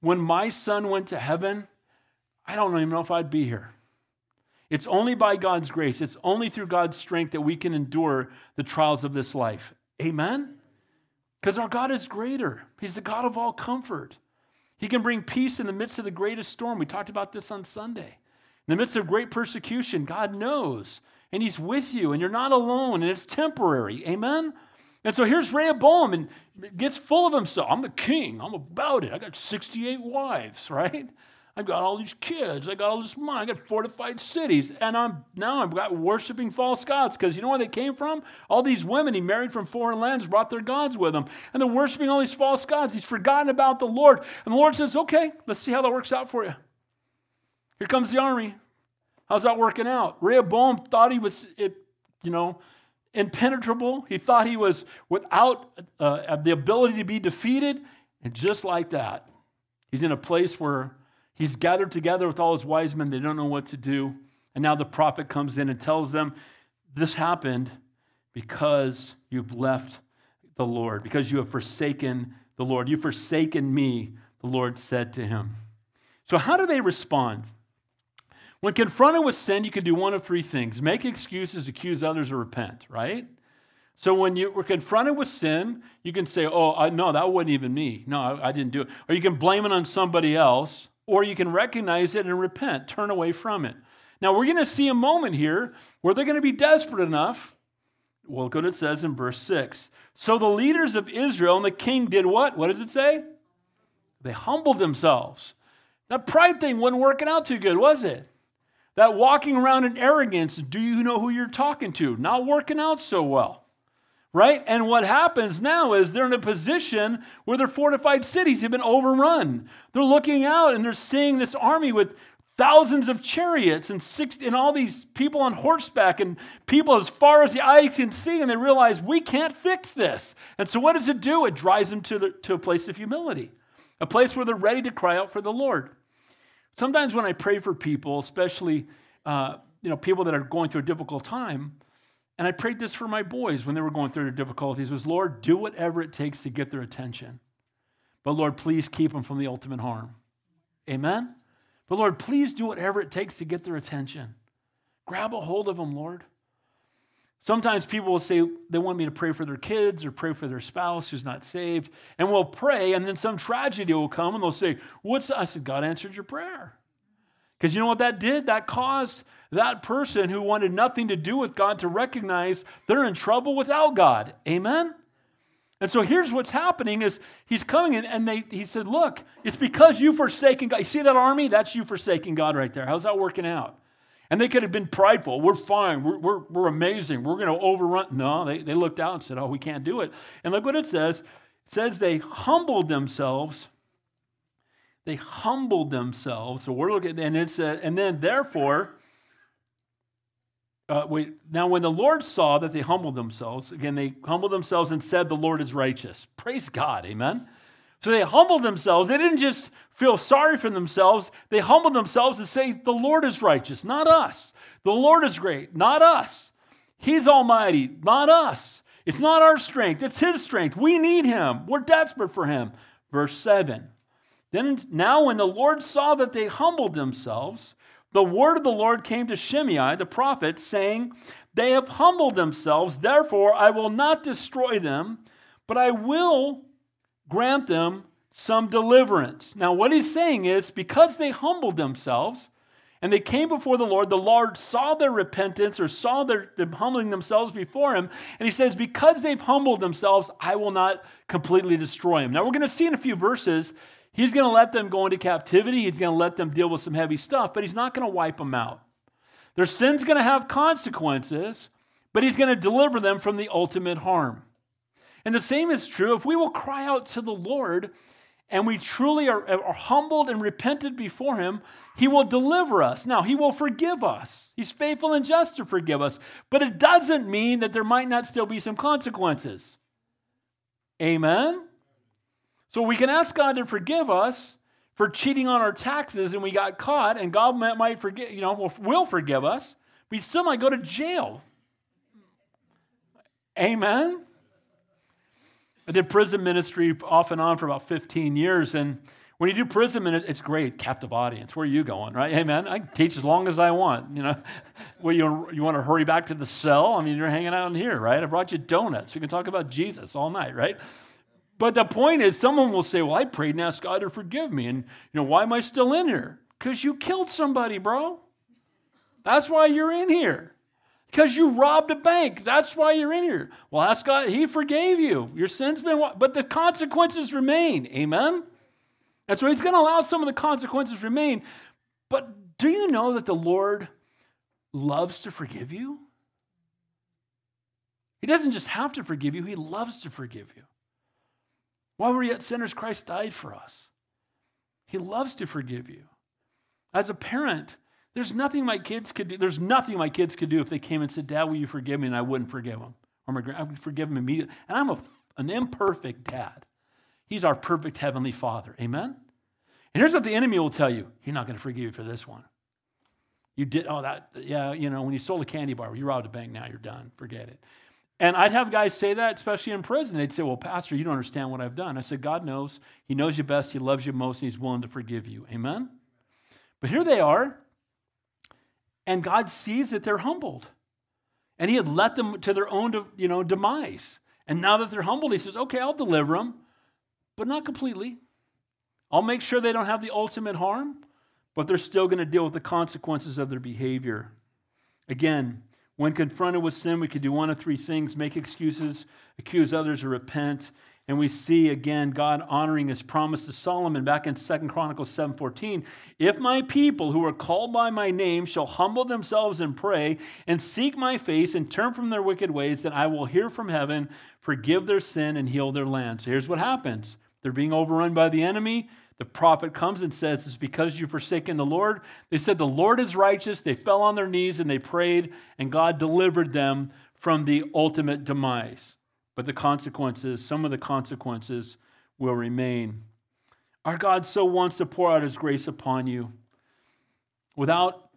Speaker 1: when my son went to heaven, I don't even know if I'd be here. It's only by God's grace, it's only through God's strength that we can endure the trials of this life. Amen? Because our God is greater, He's the God of all comfort. He can bring peace in the midst of the greatest storm. We talked about this on Sunday. In the midst of great persecution, God knows, and He's with you, and you're not alone, and it's temporary. Amen? And so here's Rehoboam, and gets full of himself. I'm the king. I'm about it. I got 68 wives, right? I've got all these kids. I got all this money. I got fortified cities. And I'm now I've got worshiping false gods because you know where they came from? All these women he married from foreign lands brought their gods with them. And they're worshiping all these false gods. He's forgotten about the Lord. And the Lord says, okay, let's see how that works out for you. Here comes the army. How's that working out? Rehoboam thought he was, it, you know, impenetrable. He thought he was without uh, the ability to be defeated. And just like that, he's in a place where He's gathered together with all his wise men. They don't know what to do. And now the prophet comes in and tells them, This happened because you've left the Lord, because you have forsaken the Lord. You've forsaken me, the Lord said to him. So, how do they respond? When confronted with sin, you can do one of three things make excuses, accuse others, or repent, right? So when you were confronted with sin, you can say, Oh, I, no, that wasn't even me. No, I, I didn't do it. Or you can blame it on somebody else or you can recognize it and repent, turn away from it. Now, we're going to see a moment here where they're going to be desperate enough. Well, look what it says in verse 6. So the leaders of Israel and the king did what? What does it say? They humbled themselves. That pride thing wasn't working out too good, was it? That walking around in arrogance, do you know who you're talking to? Not working out so well right? And what happens now is they're in a position where their fortified cities have been overrun. They're looking out and they're seeing this army with thousands of chariots and six and all these people on horseback and people as far as the eye can see and they realize we can't fix this and so what does it do it drives them to, the, to a place of humility a place where they're ready to cry out for the lord sometimes when i pray for people especially uh, you know people that are going through a difficult time and I prayed this for my boys when they were going through their difficulties was, Lord, do whatever it takes to get their attention. But Lord, please keep them from the ultimate harm. Amen? But Lord, please do whatever it takes to get their attention. Grab a hold of them, Lord. Sometimes people will say they want me to pray for their kids or pray for their spouse who's not saved. And we'll pray, and then some tragedy will come, and they'll say, What's that? I said, God answered your prayer. Because you know what that did? That caused that person who wanted nothing to do with God to recognize they're in trouble without God. Amen? And so here's what's happening is he's coming in and they, he said, look, it's because you forsaken God. You see that army? That's you forsaking God right there. How's that working out? And they could have been prideful. We're fine. We're, we're, we're amazing. We're going to overrun. No, they, they looked out and said, oh, we can't do it. And look what it says. It says they humbled themselves. They humbled themselves. So we're looking, and it said, and then therefore, uh, wait, now when the Lord saw that they humbled themselves, again, they humbled themselves and said, The Lord is righteous. Praise God, amen. So they humbled themselves. They didn't just feel sorry for themselves, they humbled themselves to say, The Lord is righteous, not us. The Lord is great, not us. He's almighty, not us. It's not our strength, it's His strength. We need Him, we're desperate for Him. Verse 7. Then now, when the Lord saw that they humbled themselves, the word of the Lord came to Shemaiah, the prophet, saying, They have humbled themselves, therefore I will not destroy them, but I will grant them some deliverance. Now, what he's saying is because they humbled themselves and they came before the Lord. The Lord saw their repentance or saw their, them humbling themselves before him. And he says, Because they've humbled themselves, I will not completely destroy them. Now, we're going to see in a few verses, he's going to let them go into captivity. He's going to let them deal with some heavy stuff, but he's not going to wipe them out. Their sin's going to have consequences, but he's going to deliver them from the ultimate harm. And the same is true if we will cry out to the Lord and we truly are, are, humbled and repented before Him, He will deliver us. Now, He will forgive us. He's faithful and just to forgive us. But it doesn't mean that there might not still be some consequences. Amen? So we can ask God to forgive us for cheating on our taxes and we got caught, and God might forgive, you know, will forgive us. We still might go to jail. Amen? I did prison ministry off and on for about 15 years. And when you do prison ministry, it's great, captive audience. Where are you going, right? Man, I can teach as long as I want. You know, well, you, you want to hurry back to the cell? I mean, you're hanging out in here, right? I brought you donuts. We can talk about Jesus all night, right? But the point is, someone will say, well, I prayed and asked God to forgive me. And, you know, why am I still in here? Because you killed somebody, bro. That's why you're in here. Because you robbed a bank. That's why you're in here. Well, ask God. He forgave you. Your sin's been, but the consequences remain. Amen? And so he's going to allow some of the consequences remain. But do you know that the Lord loves to forgive you? He doesn't just have to forgive you, he loves to forgive you. While we're yet sinners, Christ died for us. He loves to forgive you. As a parent, there's nothing my kids could do. There's nothing my kids could do if they came and said, Dad, will you forgive me? And I wouldn't forgive them. Or my, I would forgive them immediately. And I'm a, an imperfect dad. He's our perfect heavenly father. Amen? And here's what the enemy will tell you He's not going to forgive you for this one. You did, oh, that, yeah, you know, when you sold a candy bar, you robbed a bank, now you're done. Forget it. And I'd have guys say that, especially in prison. They'd say, Well, Pastor, you don't understand what I've done. I said, God knows. He knows you best. He loves you most, and He's willing to forgive you. Amen? But here they are. And God sees that they're humbled. And he had let them to their own you know, demise. And now that they're humbled, he says, okay, I'll deliver them, but not completely. I'll make sure they don't have the ultimate harm, but they're still going to deal with the consequences of their behavior. Again, when confronted with sin, we could do one of three things make excuses, accuse others, or repent. And we see again God honoring his promise to Solomon back in 2 Chronicles 7:14. If my people who are called by my name shall humble themselves and pray and seek my face and turn from their wicked ways, then I will hear from heaven, forgive their sin, and heal their land. So here's what happens. They're being overrun by the enemy. The prophet comes and says, It's because you've forsaken the Lord. They said, The Lord is righteous. They fell on their knees and they prayed, and God delivered them from the ultimate demise but the consequences, some of the consequences will remain. Our God so wants to pour out his grace upon you. Without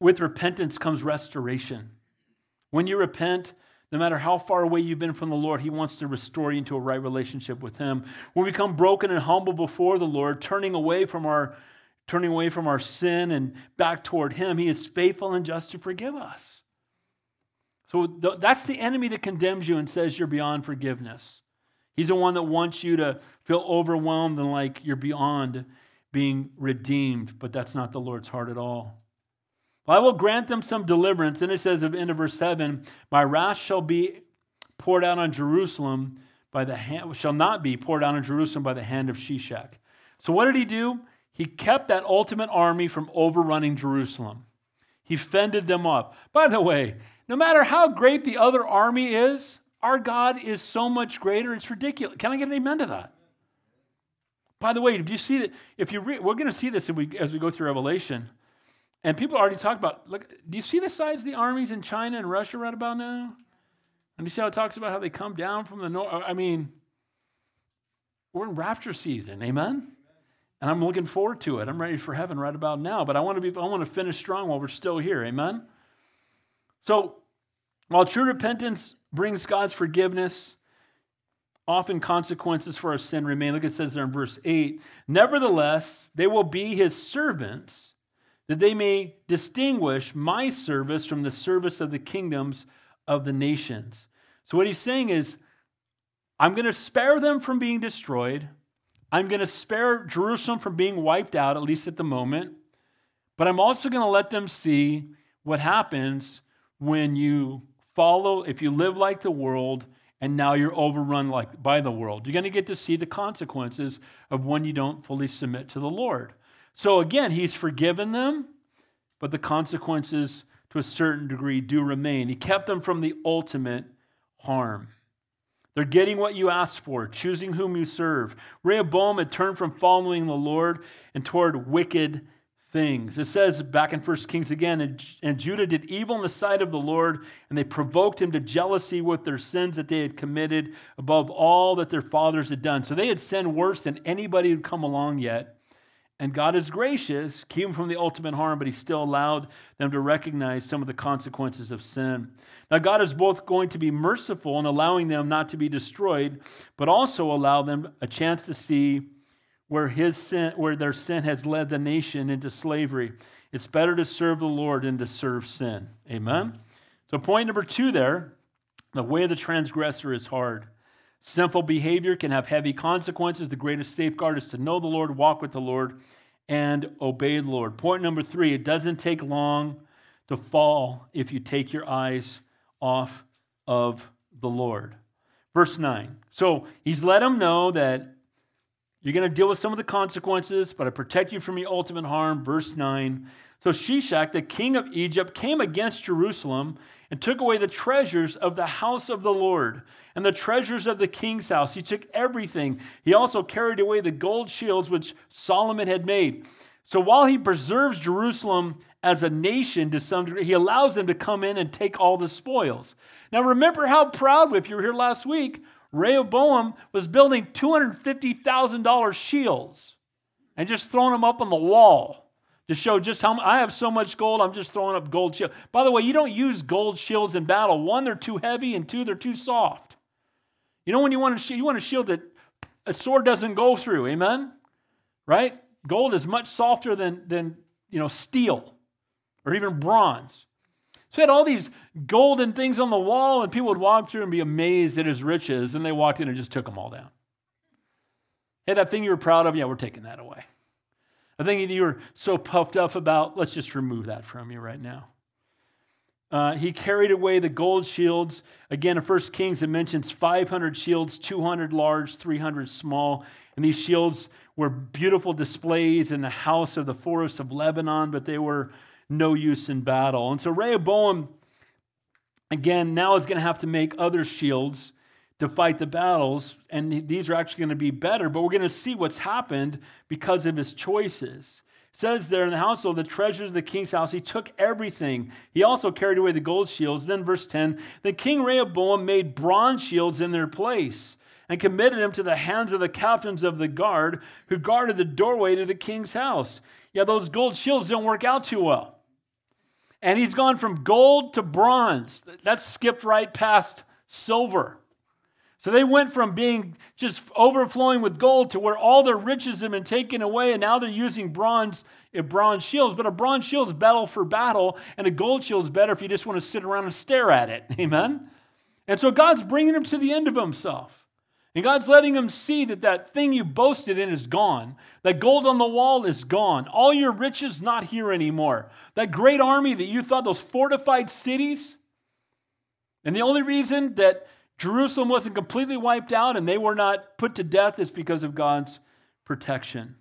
Speaker 1: with repentance comes restoration. When you repent, no matter how far away you've been from the Lord, He wants to restore you into a right relationship with Him. When we become broken and humble before the Lord, turning away from our turning away from our sin and back toward Him, He is faithful and just to forgive us. So that's the enemy that condemns you and says you're beyond forgiveness. He's the one that wants you to feel overwhelmed and like you're beyond being redeemed, but that's not the Lord's heart at all. Well, I will grant them some deliverance. Then it says at the end of verse 7 My wrath shall be poured out on Jerusalem by the hand, shall not be poured out on Jerusalem by the hand of Shishak. So what did he do? He kept that ultimate army from overrunning Jerusalem. He fended them off. By the way, no matter how great the other army is, our God is so much greater. It's ridiculous. Can I get an amen to that? By the way, if you see that, if you re, we're going to see this as we, as we go through Revelation, and people already talk about. Look, do you see the size of the armies in China and Russia right about now? And you see how it talks about how they come down from the north. I mean, we're in rapture season, amen. And I'm looking forward to it. I'm ready for heaven right about now. But I want to be. I want to finish strong while we're still here, amen. So, while true repentance brings God's forgiveness, often consequences for our sin remain. Look, it says there in verse 8 Nevertheless, they will be his servants, that they may distinguish my service from the service of the kingdoms of the nations. So, what he's saying is, I'm going to spare them from being destroyed. I'm going to spare Jerusalem from being wiped out, at least at the moment. but I'm also going to let them see what happens when you follow, if you live like the world and now you're overrun like by the world. You're going to get to see the consequences of when you don't fully submit to the Lord. So again, he's forgiven them, but the consequences to a certain degree do remain. He kept them from the ultimate harm. They're getting what you asked for, choosing whom you serve. Rehoboam had turned from following the Lord and toward wicked things. It says back in 1 Kings again, and, Judah did evil in the sight of the Lord, and they provoked him to jealousy with their sins that they had committed above all that their fathers had done. So they had sinned worse than anybody who'd come along yet. And God is gracious, keep them from the ultimate harm, but He still allowed them to recognize some of the consequences of sin. Now, God is both going to be merciful in allowing them not to be destroyed, but also allow them a chance to see where, his sin, where their sin has led the nation into slavery. It's better to serve the Lord than to serve sin. Amen? So, point number two there the way of the transgressor is hard. Sinful behavior can have heavy consequences. The greatest safeguard is to know the Lord, walk with the Lord, and obey the Lord. Point number three it doesn't take long to fall if you take your eyes off of the Lord. Verse 9. So he's let them know that you're going to deal with some of the consequences, but I protect you from the ultimate harm. Verse 9. So Shishak, the king of Egypt, came against Jerusalem and took away the treasures of the house of the Lord and the treasures of the king's house. He took everything. He also carried away the gold shields which Solomon had made. So while he preserves Jerusalem as a nation to some degree, he allows them to come in and take all the spoils. Now remember how proud, if you were here last week, Rehoboam was building $250,000 shields and just throwing them up on the wall to show just how I have so much gold, I'm just throwing up gold shields. By the way, you don't use gold shields in battle. One, they're too heavy, and two, they're too soft. You know when you want to you want a shield that a sword doesn't go through, amen? Right? Gold is much softer than than you know steel or even bronze. So he had all these golden things on the wall, and people would walk through and be amazed at his riches, and they walked in and just took them all down. Hey, that thing you were proud of, yeah, we're taking that away. Thing that you were so puffed up about, let's just remove that from you right now. Uh, he carried away the gold shields. Again, in 1 Kings, it mentions 500 shields, 200 large, 300 small. And these shields were beautiful displays in the house of the forest of Lebanon, but they were no use in battle. And so Rehoboam, again, now is going to have to make other shields to fight the battles, and these are actually going to be better, but we're going to see what's happened because of his choices. It says there in the household, the treasures of the king's house, he took everything. He also carried away the gold shields. Then, verse 10 the king Rehoboam made bronze shields in their place and committed them to the hands of the captains of the guard who guarded the doorway to the king's house. Yeah, those gold shields don't work out too well. And he's gone from gold to bronze. That's skipped right past silver. So they went from being just overflowing with gold to where all their riches have been taken away, and now they're using bronze, eh, bronze shields. But a bronze shield is battle for battle, and a gold shield is better if you just want to sit around and stare at it. Amen? And so God's bringing him to the end of himself. And God's letting him see that that thing you boasted in is gone. That gold on the wall is gone. All your riches not here anymore. That great army that you thought, those fortified cities. And the only reason that Jerusalem wasn't completely wiped out and they were not put to death it's because of God's protection.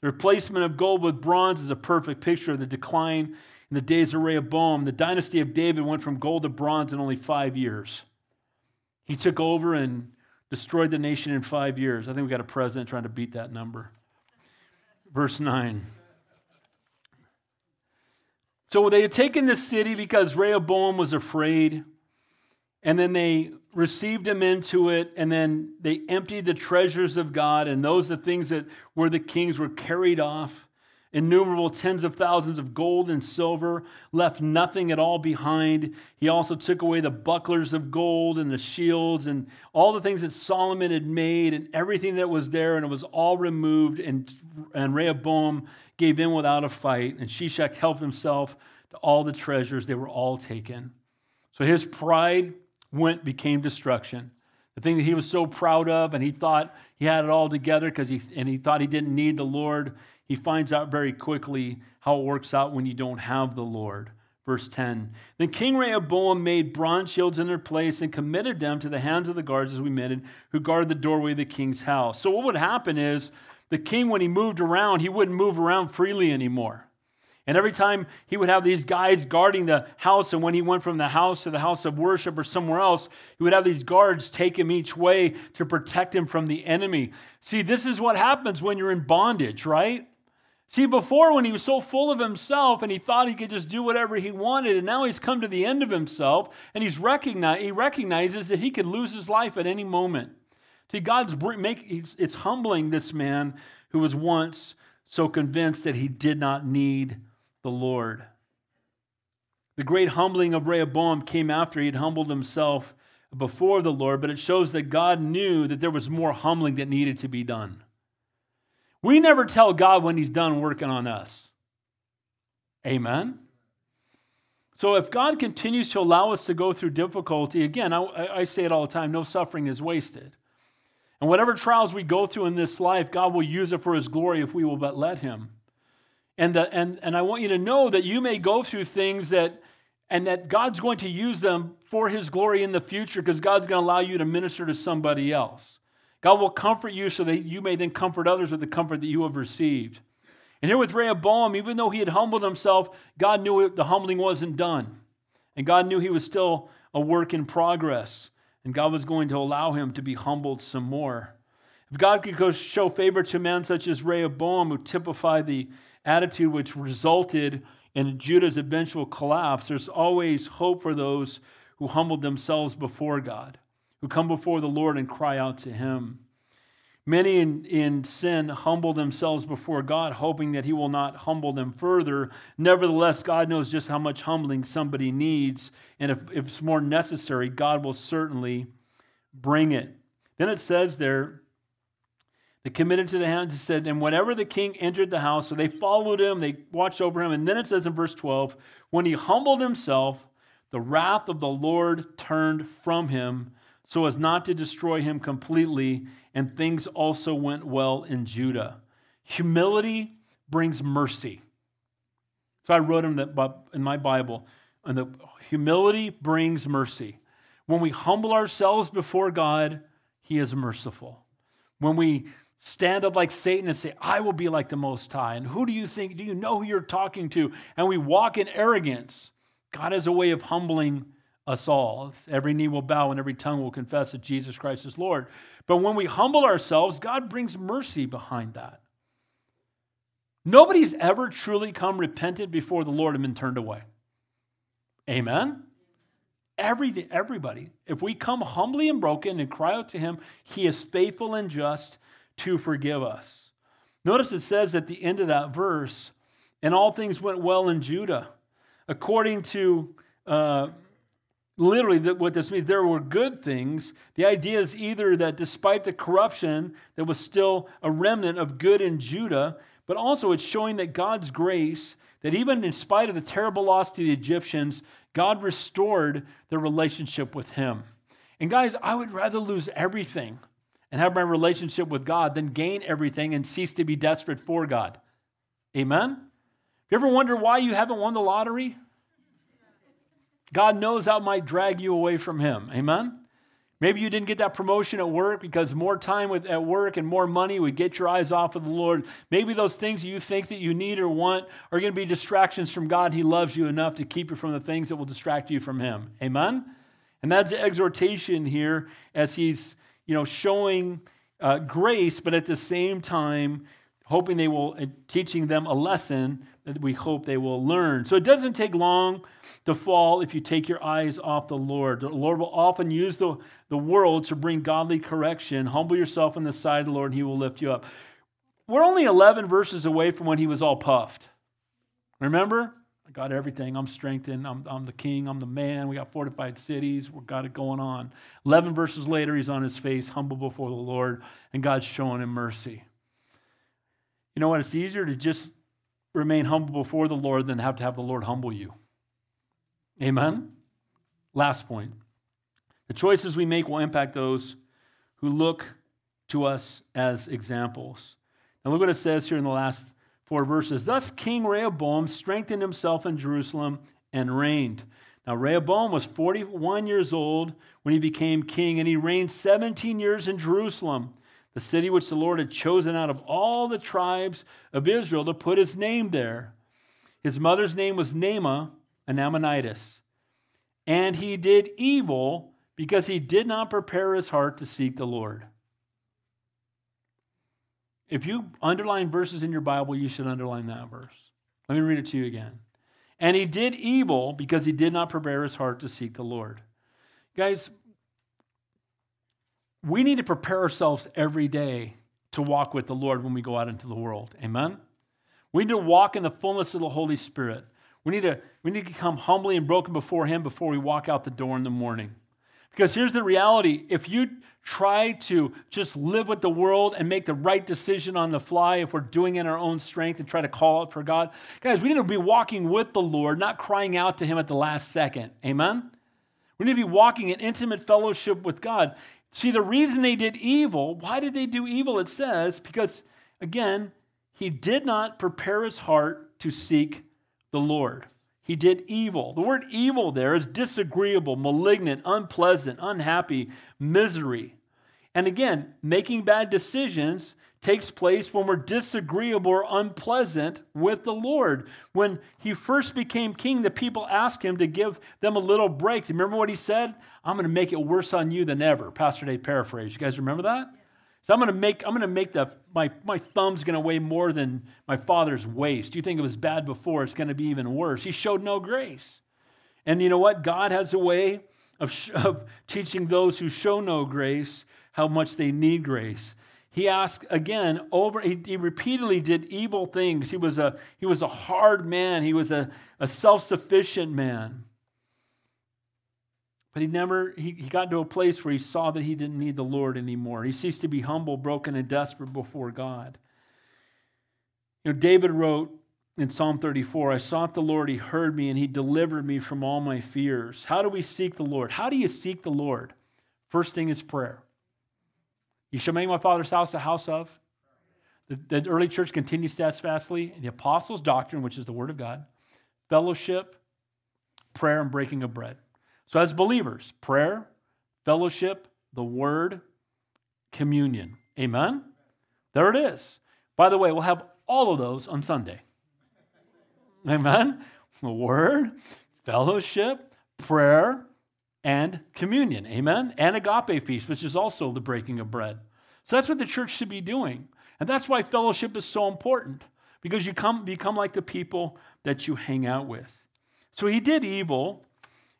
Speaker 1: The replacement of gold with bronze is a perfect picture of the decline in the days of Rehoboam. The dynasty of David went from gold to bronze in only five years. He took over and destroyed the nation in five years. I think we got a president trying to beat that number. Verse 9. So they had taken this city because Rehoboam was afraid and then they received him into it, and then they emptied the treasures of God, and those the things that were the kings were carried off. Innumerable tens of thousands of gold and silver, left nothing at all behind. He also took away the bucklers of gold and the shields and all the things that Solomon had made and everything that was there, and it was all removed. And, and Rehoboam gave in without a fight, and Shishak helped himself to all the treasures. They were all taken. So his pride went became destruction. The thing that he was so proud of, and he thought he had it all together because he and he thought he didn't need the Lord. he finds out very quickly how it works out when you don't have the Lord. Verse 10 Then King Rehoboam made bronze shields in their place and committed them to the hands of the guards, as we mentioned, who guarded the doorway of the king's house. So, what would happen is the king, when he moved around, he wouldn't move around freely anymore. And every time he would have these guys guarding the house, and when he went from the house to the house of worship or somewhere else, he would have these guards take him each way to protect him from the enemy. See, this is what happens when you're in bondage, right? See, before when he was so full of himself and he thought he could just do whatever he wanted, and now he's come to the end of himself and he's recognize, he recognizes that he could lose his life at any moment. See, God's make it's humbling this man who was once so convinced that he did not need the Lord. The great humbling of Rehoboam came after he had humbled himself before the Lord, but it shows that God knew that there was more humbling that needed to be done. We never tell God when He's done working on us. Amen. So if God continues to allow us to go through difficulty, again, I, I, say it all the time no suffering is wasted. And whatever trials we go through in this life, God will use it for His glory if we will but let Him. And, the, and, and I want you to know that you may go through things that, and that God's going to use them for His glory in the future because God's going to allow you to minister to somebody else. God will comfort you so that you may then comfort others with the comfort that you have received. And here with Rehoboam, even though he had humbled himself, God knew the humbling wasn't done. And God knew he was still a work in progress. And God was going to allow him to be humbled some more. If God could show favor to men such as Rehoboam, who typified the attitude which resulted in Judah's eventual collapse, there's always hope for those who humbled themselves before God, who come before the Lord and cry out to Him. Many in, in sin humble themselves before God, hoping that He will not humble them further. Nevertheless, God knows just how much humbling somebody needs. And if, if it's more necessary, God will certainly bring it. Then it says there, they committed to the hands, it said, and whenever the king entered the house, so they followed him, they watched over him. And then it says in verse 12, when he humbled himself, the wrath of the Lord turned from him so as not to destroy him completely, and things also went well in Judah. Humility brings mercy. So I wrote in, the, in my Bible, and the humility brings mercy. When we humble ourselves before God, He is merciful. When we stand up like Satan and say, I will be like the Most High. And who do you think? Do you know who you're talking to? And we walk in arrogance. God has a way of humbling us all. Every knee will bow and every tongue will confess that Jesus Christ is Lord. But when we humble ourselves, God brings mercy behind that. Nobody's ever truly come repented before the Lord and been turned away. Amen? Every, everybody. If we come humbly and broken and cry out to Him, He is faithful and just to forgive us. Notice it says at the end of that verse, and all things went well in Judah. According to uh, literally what this means, there were good things. The idea is either that despite the corruption, there was still a remnant of good in Judah, but also it's showing that God's grace, that even in spite of the terrible loss to the Egyptians, God restored their relationship with Him. And guys, I would rather lose everything and have my relationship with God than gain everything and cease to be desperate for God. Amen? Have you ever wonder why you haven't won the lottery? God knows how it might drag you away from Him. Amen? Maybe you didn't get that promotion at work because more time with, at work and more money would get your eyes off of the Lord. Maybe those things you think that you need or want are going to be distractions from God. He loves you enough to keep you from the things that will distract you from Him. Amen? And that's the exhortation here as He's you know, showing uh, grace, but at the same time, hoping they will, uh, teaching them a lesson that we hope they will learn. So it doesn't take long to fall if you take your eyes off the Lord. The Lord will often use the, the world to bring godly correction. Humble yourself in the sight of the Lord, and He will lift you up. We're only 11 verses away from when he was all puffed. Remember? Got everything. I'm strengthened. I'm, I'm the king. I'm the man. We got fortified cities. We've got it going on. 11 verses later, he's on his face, humble before the Lord, and God's showing him mercy. You know what? It's easier to just remain humble before the Lord than have to have the Lord humble you. Amen? Last point. The choices we make will impact those who look to us as examples. Now, look what it says here in the last four verses. Thus King Rehoboam strengthened himself in Jerusalem and reigned. Now, Rehoboam was 41 years old when he became king, and he reigned 17 years in Jerusalem, the city which the Lord had chosen out of all the tribes of Israel to put his name there. His mother's name was Naamah, an Ammonitess. And he did evil because he did not prepare his heart to seek the Lord. If you underline verses in your Bible, you should underline that verse. Let me read it to you again. And he did evil because he did not prepare his heart to seek the Lord. Guys, we need to prepare ourselves every day to walk with the Lord when we go out into the world. Amen? We need to walk in the fullness of the Holy Spirit. We need to, we need to come humbly and broken before Him before we walk out the door in the morning. Because here's the reality if you try to just live with the world and make the right decision on the fly, if we're doing it in our own strength and try to call out for God, guys, we need to be walking with the Lord, not crying out to Him at the last second. Amen? We need to be walking in intimate fellowship with God. See, the reason they did evil, why did they do evil? It says, because, again, he did not prepare his heart to seek the Lord. He did evil. The word evil there is disagreeable, malignant, unpleasant, unhappy, misery. And again, making bad decisions takes place when we're disagreeable or unpleasant with the Lord. When he first became king, the people asked him to give them a little break. Remember what he said? I'm going to make it worse on you than ever. Pastor Dave paraphrase. You guys remember that? So I'm to make, I'm to make the, my, my thumb's to weigh more than my father's waist. You think it was bad before, it's to be even worse. He showed no grace. And you know what? God has a way of, sh- of teaching those who show no grace how much they need grace. He asked again over, he, he repeatedly did evil things. He was a, he was a hard man, he was a, a self sufficient man. But he never, he, he got to a place where he saw that he didn't need the Lord anymore. He ceased to be humble, broken, and desperate before God. You know, David wrote in Psalm 34 I sought the Lord, he heard me, and he delivered me from all my fears. How do we seek the Lord? How do you seek the Lord? First thing is prayer. You shall make my father's house a house of. The, the early church continued steadfastly in the apostles' doctrine, which is the word of God, fellowship, prayer, and breaking of bread. So, as believers, prayer, fellowship, the word, communion. Amen? There it is. By the way, we'll have all of those on Sunday. Amen? The word, fellowship, prayer, and communion. Amen? And agape feast, which is also the breaking of bread. So that's what the church should be doing. And that's why fellowship is so important, because you come, become like the people that you hang out with. So he did evil,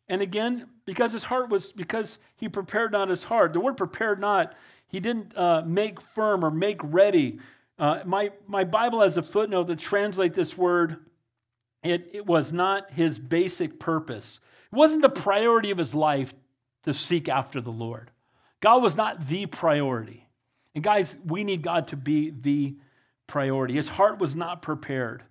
Speaker 1: and again, because his heart was, because he prepared not his heart. The word prepared not, he didn't uh, make firm or make ready. Uh, my, my Bible has a footnote that translates this word. It, it was not his basic purpose. It wasn't the priority of his life to seek after the Lord. God was not the priority. And guys, we need God to be the priority. His heart was not prepared.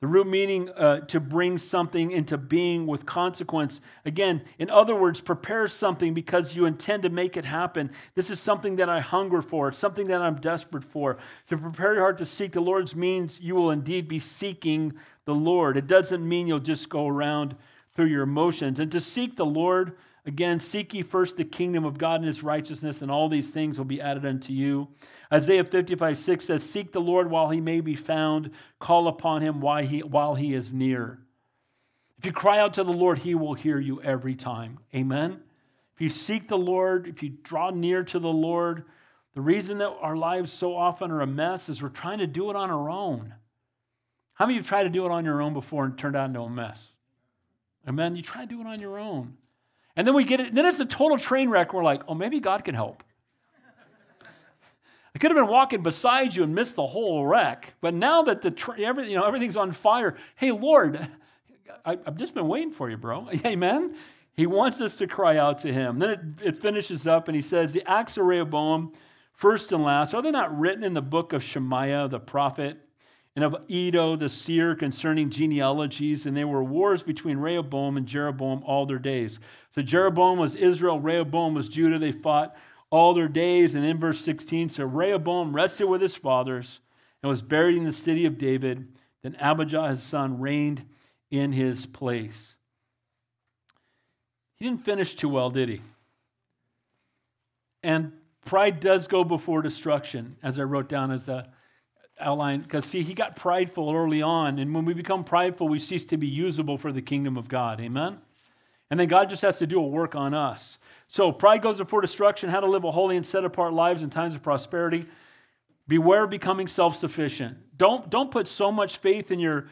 Speaker 1: The root meaning uh, to bring something into being with consequence. Again, in other words, prepare something because you intend to make it happen. This is something that I hunger for, something that I'm desperate for. To prepare your heart to seek the Lord's means you will indeed be seeking the Lord. It doesn't mean you'll just go around through your emotions. And to seek the Lord, again, seek ye first the kingdom of God and his righteousness, and all these things will be added unto you. Isaiah 55 6 says, Seek the Lord while he may be found, call upon him while he, while he is near. If you cry out to the Lord, he will hear you every time. Amen? If you seek the Lord, if you draw near to the Lord, the reason that our lives so often are a mess is we're trying to do it on our own. How many of you tried to do it on your own before and turned out into a mess? Amen? You try to do it on your own. And then we get it, then it's a total train wreck. We're like, oh, maybe God can help. I could have been walking beside you and missed the whole wreck. But now that the tra- you know, everything's on fire, hey, Lord, I, have just been waiting for you, bro. Amen? He wants us to cry out to him. Then it, it finishes up and he says, The acts of Rehoboam, first and last, are they not written in the book of Shemaiah the prophet and of Iddo the seer concerning genealogies? And there were wars between Rehoboam and Jeroboam all their days. So Jeroboam was Israel, Rehoboam was Judah. They fought all their days. And in verse 16, so Rehoboam rested with his fathers and was buried in the city of David. Then Abijah, his son, reigned in his place. He didn't finish too well, did he? And pride does go before destruction, as I wrote down as a outline. Because, see, he got prideful early on. And when we become prideful, we cease to be usable for the kingdom of God. Amen? And then God just has to do a work on us. So, pride goes before destruction, how to live a holy and set apart lives in times of prosperity. Beware of becoming self sufficient. Don't, don't put so much faith in your,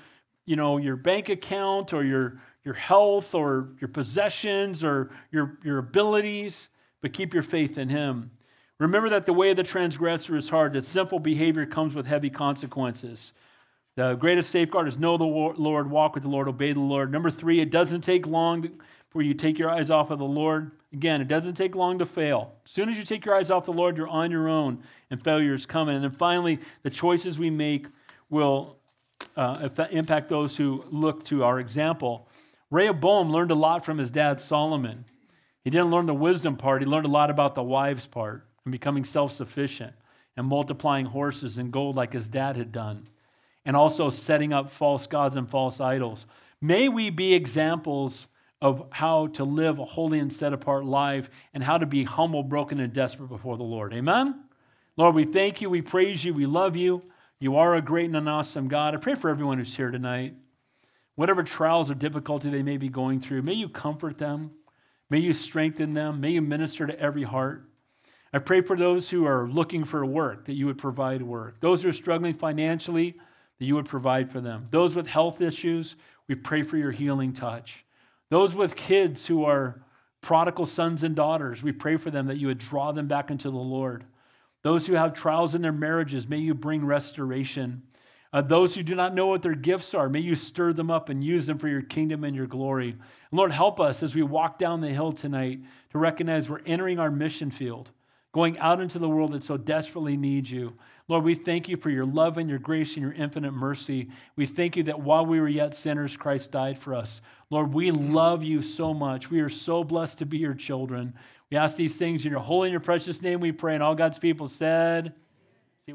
Speaker 1: you know, your bank account or your, your health or your possessions or your, your abilities, but keep your faith in Him. Remember that the way of the transgressor is hard, that sinful behavior comes with heavy consequences. The greatest safeguard is know the Lord, walk with the Lord, obey the Lord. Number three, it doesn't take long for you take your eyes off of the Lord. Again, it doesn't take long to fail. As soon as you take your eyes off the Lord, you're on your own, and failure is coming. And then finally, the choices we make will uh, impact those who look to our example. Rehoboam learned a lot from his dad Solomon. He didn't learn the wisdom part, he learned a lot about the wives part and becoming self sufficient and multiplying horses and gold like his dad had done, and also setting up false gods and false idols. May we be examples of how to live a holy and set apart life and how to be humble, broken, and desperate before the Lord. Amen? Lord, we thank you, we praise you, we love you. You are a great and an awesome God. I pray for everyone who's here tonight. Whatever trials or difficulty they may be going through, may you comfort them. May you strengthen them. May you minister to every heart. I pray for those who are looking for work, that you would provide work. Those who are struggling financially, that you would provide for them. Those with health issues, we pray for your healing touch. Those with kids who are prodigal sons and daughters, we pray for them that you would draw them back into the Lord. Those who have trials in their marriages, may you bring restoration. Uh, those who do not know what their gifts are, may you stir them up and use them for your kingdom and your glory. And Lord, help us as we walk down the hill tonight to recognize we're entering our mission field going out into the world that so desperately needs you. Lord, we thank you for your love and your grace and your infinite mercy. We thank you that while we were yet sinners, Christ died for us. Lord, we love you so much. We are so blessed to be your children. We ask these things in your holy and your precious name we pray. And all God's people said, See,